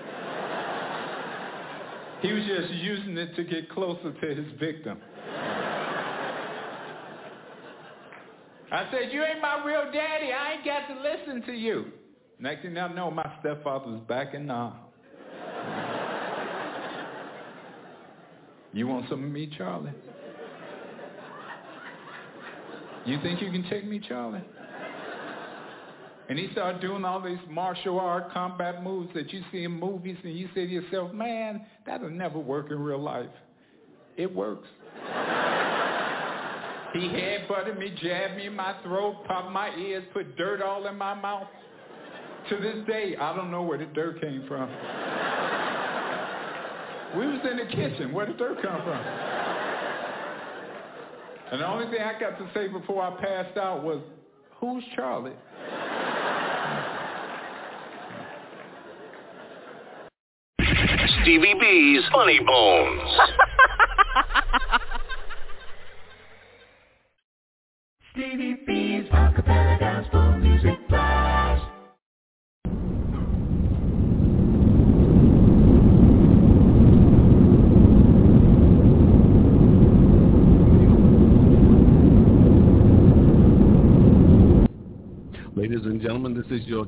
He was just using it to get closer to his victim. I said, you ain't my real daddy. I ain't got to listen to you. Next thing I know, my stepfather was back in now. You want some of me, Charlie? You think you can take me, Charlie? And he started doing all these martial art combat moves that you see in movies, and you say to yourself, man, that'll never work in real life. It works. He headbutted me, jabbed me in my throat, popped my ears, put dirt all in my mouth. To this day, I don't know where the dirt came from. We was in the kitchen. Where did dirt come from? And the only thing I got to say before I passed out was, who's Charlie? Stevie B's Funny Bones.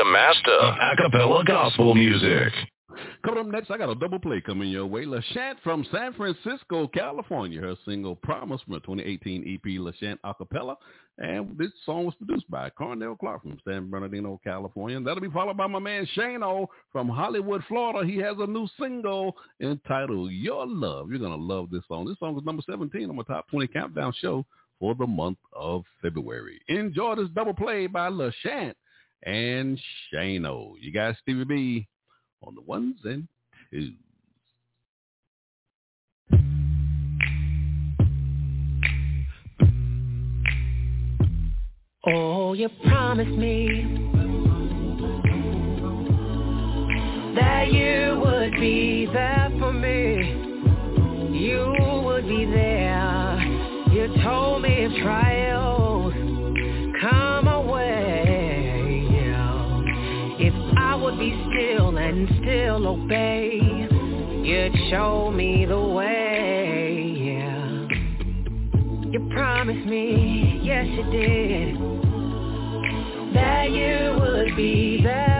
The master of acapella gospel music. Coming up next, I got a double play coming your way. LaShant from San Francisco, California. Her single Promise from her 2018 EP LaShant Acapella. And this song was produced by Cornell Clark from San Bernardino, California. And that'll be followed by my man Shano from Hollywood, Florida. He has a new single entitled Your Love. You're going to love this song. This song is number 17 on my top 20 countdown show for the month of February. Enjoy this double play by LaShant and Shano. You guys, Stevie B on the ones and twos. Oh, you promised me that you would be there obey, you'd show me the way. Yeah. You promised me, yes you did, that you would be there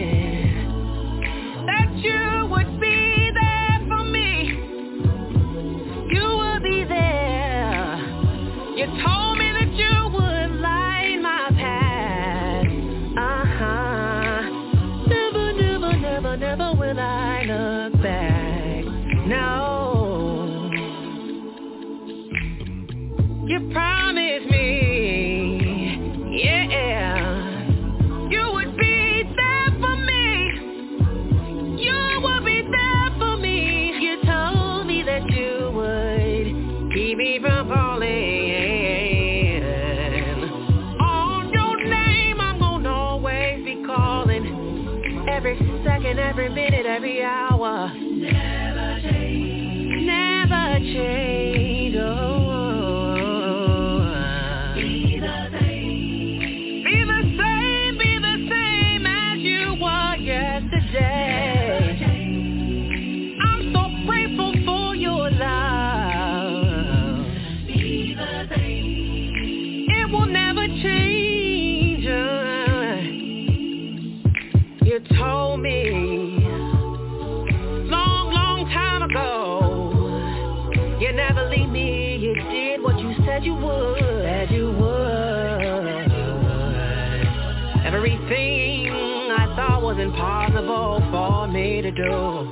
do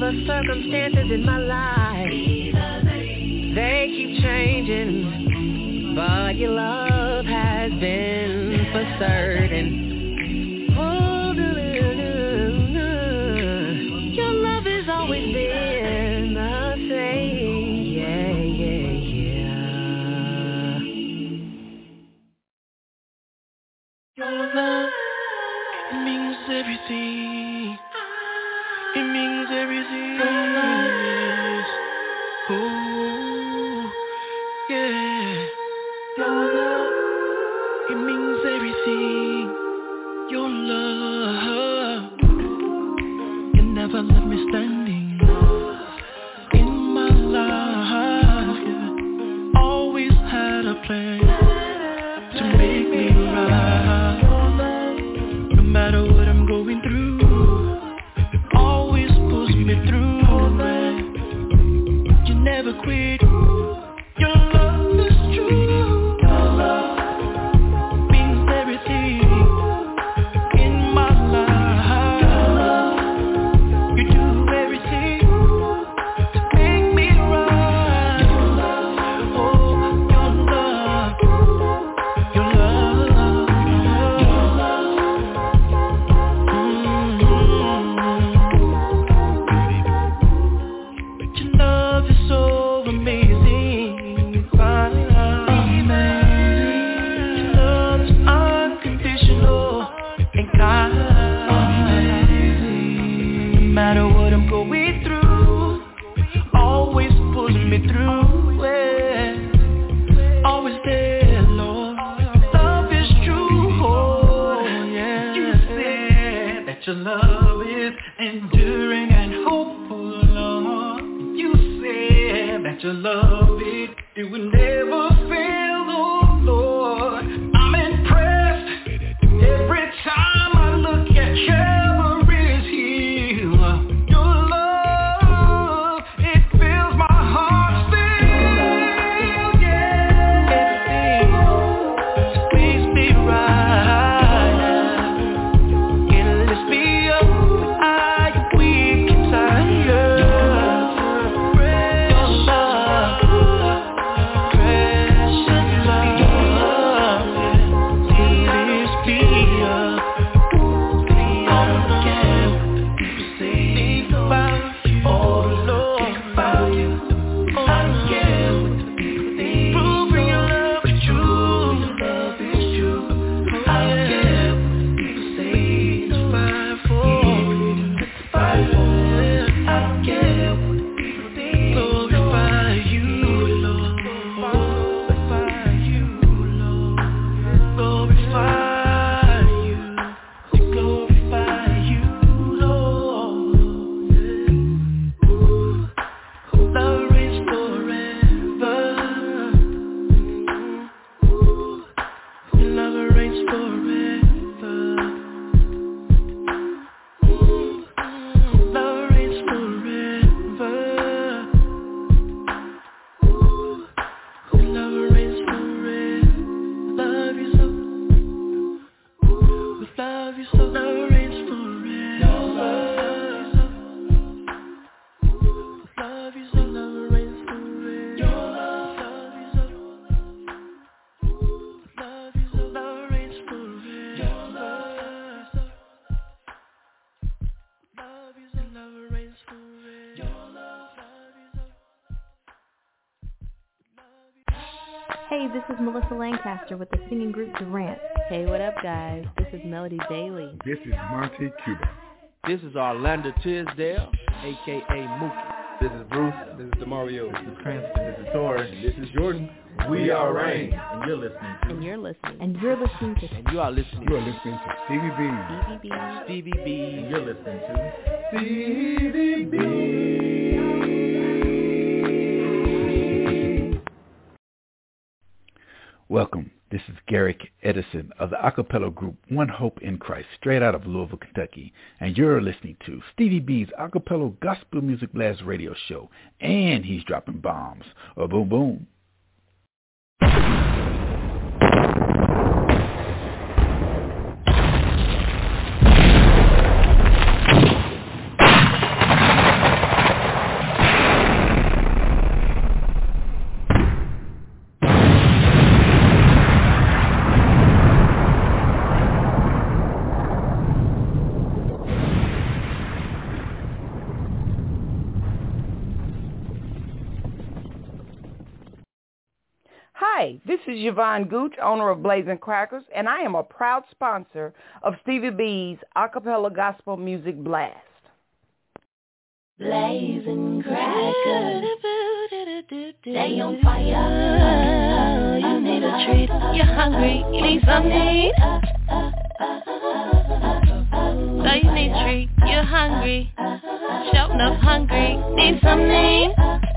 the circumstances in my life. They keep changing, but your love has been for certain. Your love has always been the same. Yeah, yeah, yeah. Your love means everything. Lancaster with the singing group Durant. Hey, what up, guys? This is Melody Bailey. This is Monte Cuba. This is Orlando Tisdale, aka Mookie. This is Bruce. This is Demario. This is Cranston. This is Tori. And this is Jordan. We are Rain. And you're listening to. And you're listening. And you're listening to. And you are listening. You are listening to Stevie B. Stevie B. Stevie B. And you're listening to. Stevie B. Welcome. This is Garrick Edison of the acapella group One Hope in Christ, straight out of Louisville, Kentucky. And you're listening to Stevie B's acapella gospel music blast radio show. And he's dropping bombs. Oh, boom, boom. Hi, this is Yvonne Gooch, owner of Blazing Crackers, and I am a proud sponsor of Stevie B's Acapella Gospel Music Blast. Blazing crackers, stay on fire. You need a treat, you're hungry, you need something. So you need a treat, you're hungry, showing enough hungry, need something.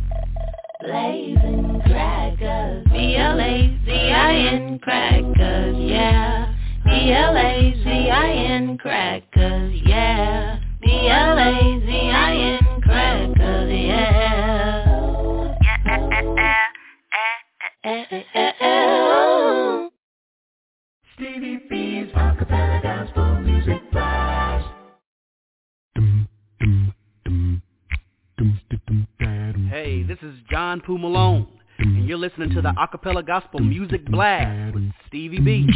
Blazing crackers, B-L-A-Z-I-N crackers, yeah. B-L-A-Z-I-N crackers, yeah. B-L-A-Z-I-N crackers, yeah. Yeah. Stevie B's acapella Hey, this is John Poo Malone, and you're listening to the Acapella Gospel Music Blast with Stevie B.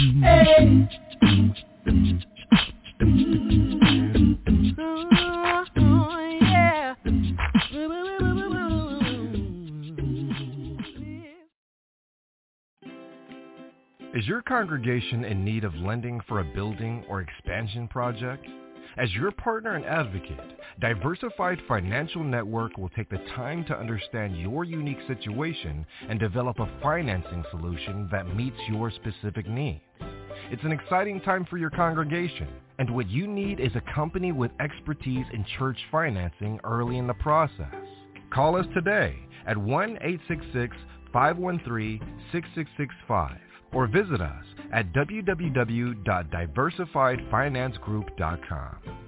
Is your congregation in need of lending for a building or expansion project? As your partner and advocate, Diversified Financial Network will take the time to understand your unique situation and develop a financing solution that meets your specific needs. It's an exciting time for your congregation, and what you need is a company with expertise in church financing early in the process. Call us today at 1-866-513-6665 or visit us at www.diversifiedfinancegroup.com.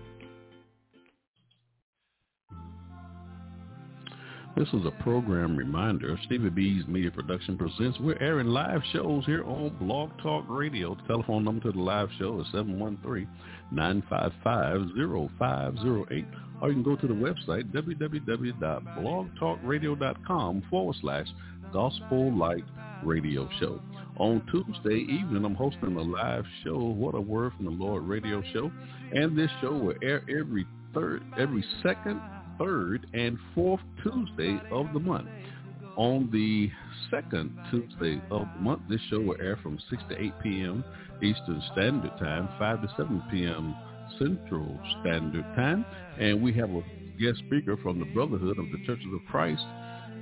This is a program reminder. Stevie B's Media Production presents. We're airing live shows here on Blog Talk Radio. The telephone number to the live show is 713-955-0508. Or you can go to the website, www.blogtalkradio.com forward slash Gospel Light Radio Show. On Tuesday evening, I'm hosting a live show, What a Word from the Lord radio show. And this show will air every third, every second, third, and fourth Tuesday of the month. On the second Tuesday of the month, this show will air from 6 to 8 p.m. Eastern Standard Time, 5 to 7 p.m. Central Standard Time. And we have a guest speaker from the Brotherhood of the Churches of Christ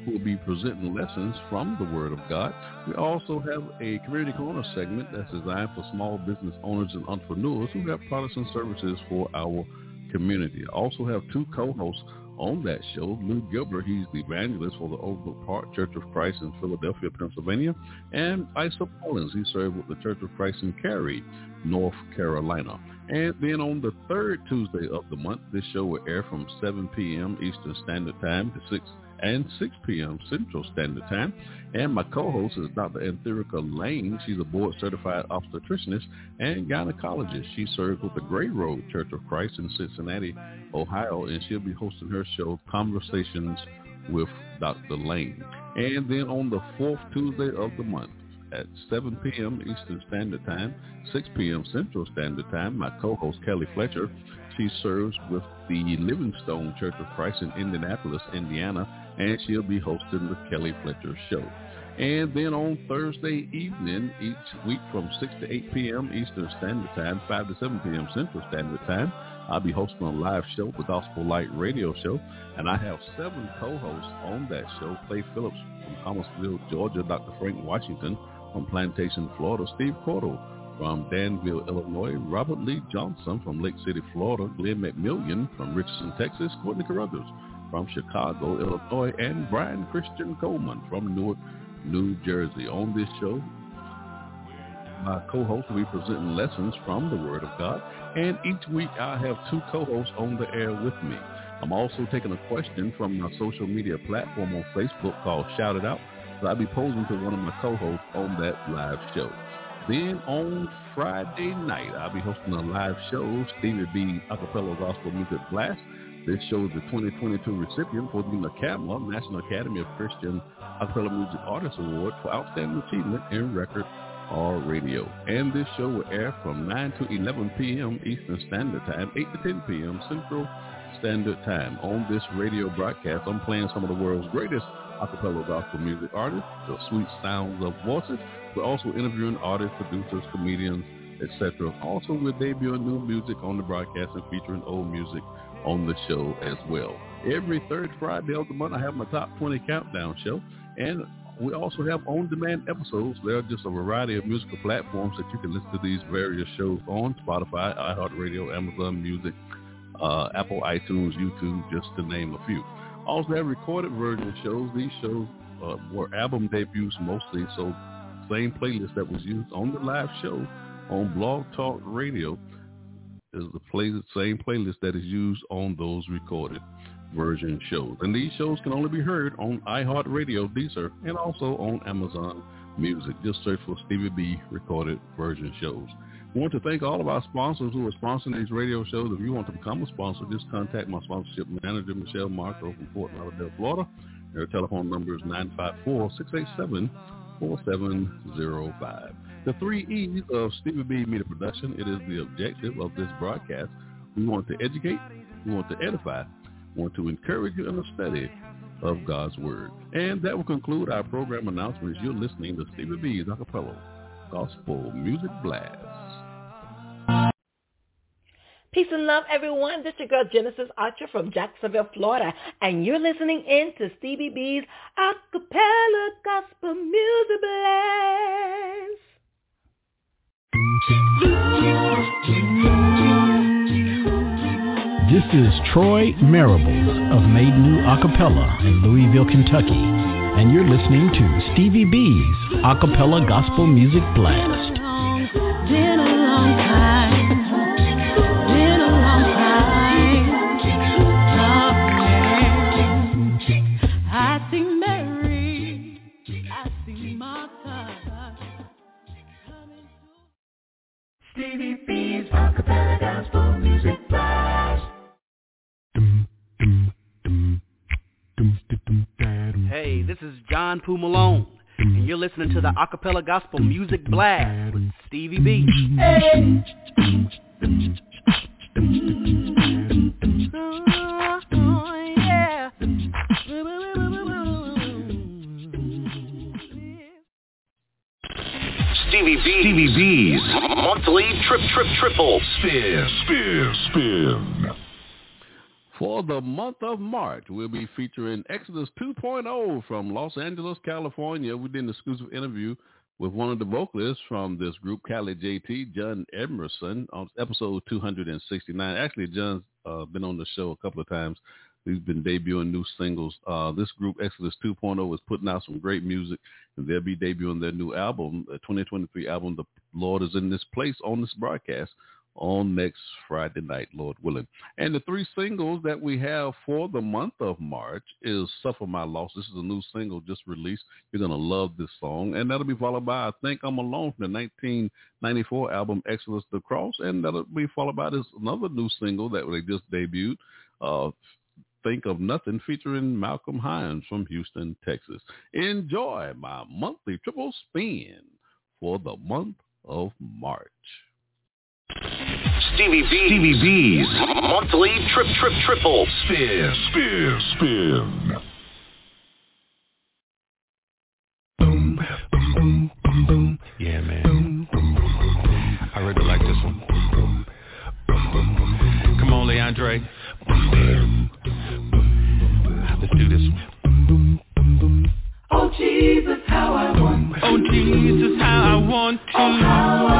will be presenting lessons from the Word of God. We also have a community corner segment that's designed for small business owners and entrepreneurs who have products and services for our community. I also have two co-hosts on that show. Lou Gilbert, he's the evangelist for the Overbrook Park Church of Christ in Philadelphia, Pennsylvania. And Isa Collins, he served with the Church of Christ in Cary, North Carolina. And then on the third Tuesday of the month, this show will air from 7 p.m. Eastern Standard Time to 6 and 6 p.m. Central Standard Time. And my co-host is Dr. Antherica Lane. She's a board-certified obstetricianist and gynecologist. She serves with the Gray Road Church of Christ in Cincinnati, Ohio, and she'll be hosting her show, Conversations with Dr. Lane. And then on the fourth Tuesday of the month, at 7 p.m. Eastern Standard Time, 6 p.m. Central Standard Time. My co-host Kelly Fletcher, she serves with the Livingstone Church of Christ in Indianapolis, Indiana, and she'll be hosting the Kelly Fletcher Show. And then on Thursday evening, each week from 6 to 8 p.m. Eastern Standard Time, 5 to 7 p.m. Central Standard Time, I'll be hosting a live show, the Gospel Light Radio Show, and I have seven co-hosts on that show. Clay Phillips from Thomasville, Georgia, Dr. Frank Washington from Plantation, Florida, Steve Cordell from Danville, Illinois, Robert Lee Johnson from Lake City, Florida, Glenn McMillian from Richardson, Texas, Courtney Carruthers from Chicago, Illinois, and Brian Christian Coleman from Newark, New Jersey. On this show, my co-host will be presenting lessons from the Word of God, and each week I have two co-hosts on the air with me. I'm also taking a question from my social media platform on Facebook called Shout It Out, so I'll be posing to one of my co-hosts on that live show. Then on Friday night, I'll be hosting a live show, Stevie B Acapella Gospel Music Blast. This show is the 2022 recipient for the NACAMA, National Academy of Christian Acapella Music Artists Award for Outstanding Achievement in Record or Radio. And this show will air from 9 to 11 p.m. Eastern Standard Time, 8 to 10 p.m. Central Standard Time. On this radio broadcast, I'm playing some of the world's greatest acapella gospel music artists, the sweet sounds of voices. We're also interviewing artists, producers, comedians, etc. Also, we're debuting new music on the broadcast and featuring old music on the show as well. Every third Friday of the month, I have my top 20 countdown show, and we also have on-demand episodes. There are just a variety of musical platforms that you can listen to these various shows on: Spotify, iHeartRadio, Amazon Music, uh, Apple iTunes, YouTube, just to name a few. Also have recorded version shows. These shows uh, were album debuts mostly, so same playlist that was used on the live show on Blog Talk Radio is the play, same playlist that is used on those recorded version shows. And these shows can only be heard on iHeartRadio, Deezer, and also on Amazon Music. Just search for Stevie B recorded version shows. We want to thank all of our sponsors who are sponsoring these radio shows. If you want to become a sponsor, just contact my sponsorship manager, Michelle Marco from Fort Lauderdale, Florida. Their telephone number is 954-687-4705. The three E's of Stevie B Media Production, it is the objective of this broadcast. We want to educate, we want to edify, we want to encourage you in the study of God's Word. And that will conclude our program announcements. You're listening to Stevie B's Acapella Gospel Music Blast. Peace and love, everyone. This is your girl Genesis Archer from Jacksonville, Florida, and you're listening in to Stevie B's Acapella Gospel Music Blast. This is Troy Marables of Made New Acapella in Louisville, Kentucky, and you're listening to Stevie B's Acapella Gospel Music Blast. Hey, this is John Poo Malone, and you're listening to the Acapella Gospel Music Blast with Stevie B. Stevie B. Stevie B's monthly trip trip triple spin spin spin. For the month of March, we'll be featuring Exodus 2.0 from Los Angeles, California. We did an exclusive interview with one of the vocalists from this group, Cali JT, John Emerson, on episode 269. Actually, John's uh, been on the show a couple of times. We've been debuting new singles. Uh, this group, Exodus 2.0, is putting out some great music, and they'll be debuting their new album, a 2023 album, The Lord is in This Place, on this broadcast on next Friday night, Lord willing. And the three singles that we have for the month of March is Suffer My Loss. This is a new single just released. You're going to love this song. And that'll be followed by I Think I'm Alone from the 1994 album Exodus the Cross. And that'll be followed by this another new single that they just debuted, uh, Think of Nothing, featuring Malcolm Hines from Houston, Texas. Enjoy my monthly triple spin for the month of March. Stevie B. Stevie B's monthly trip trip triple spin spin spin. Boom boom boom boom boom. Yeah, man. I really like this one. Come on, Leandre. Jesus, how I want to.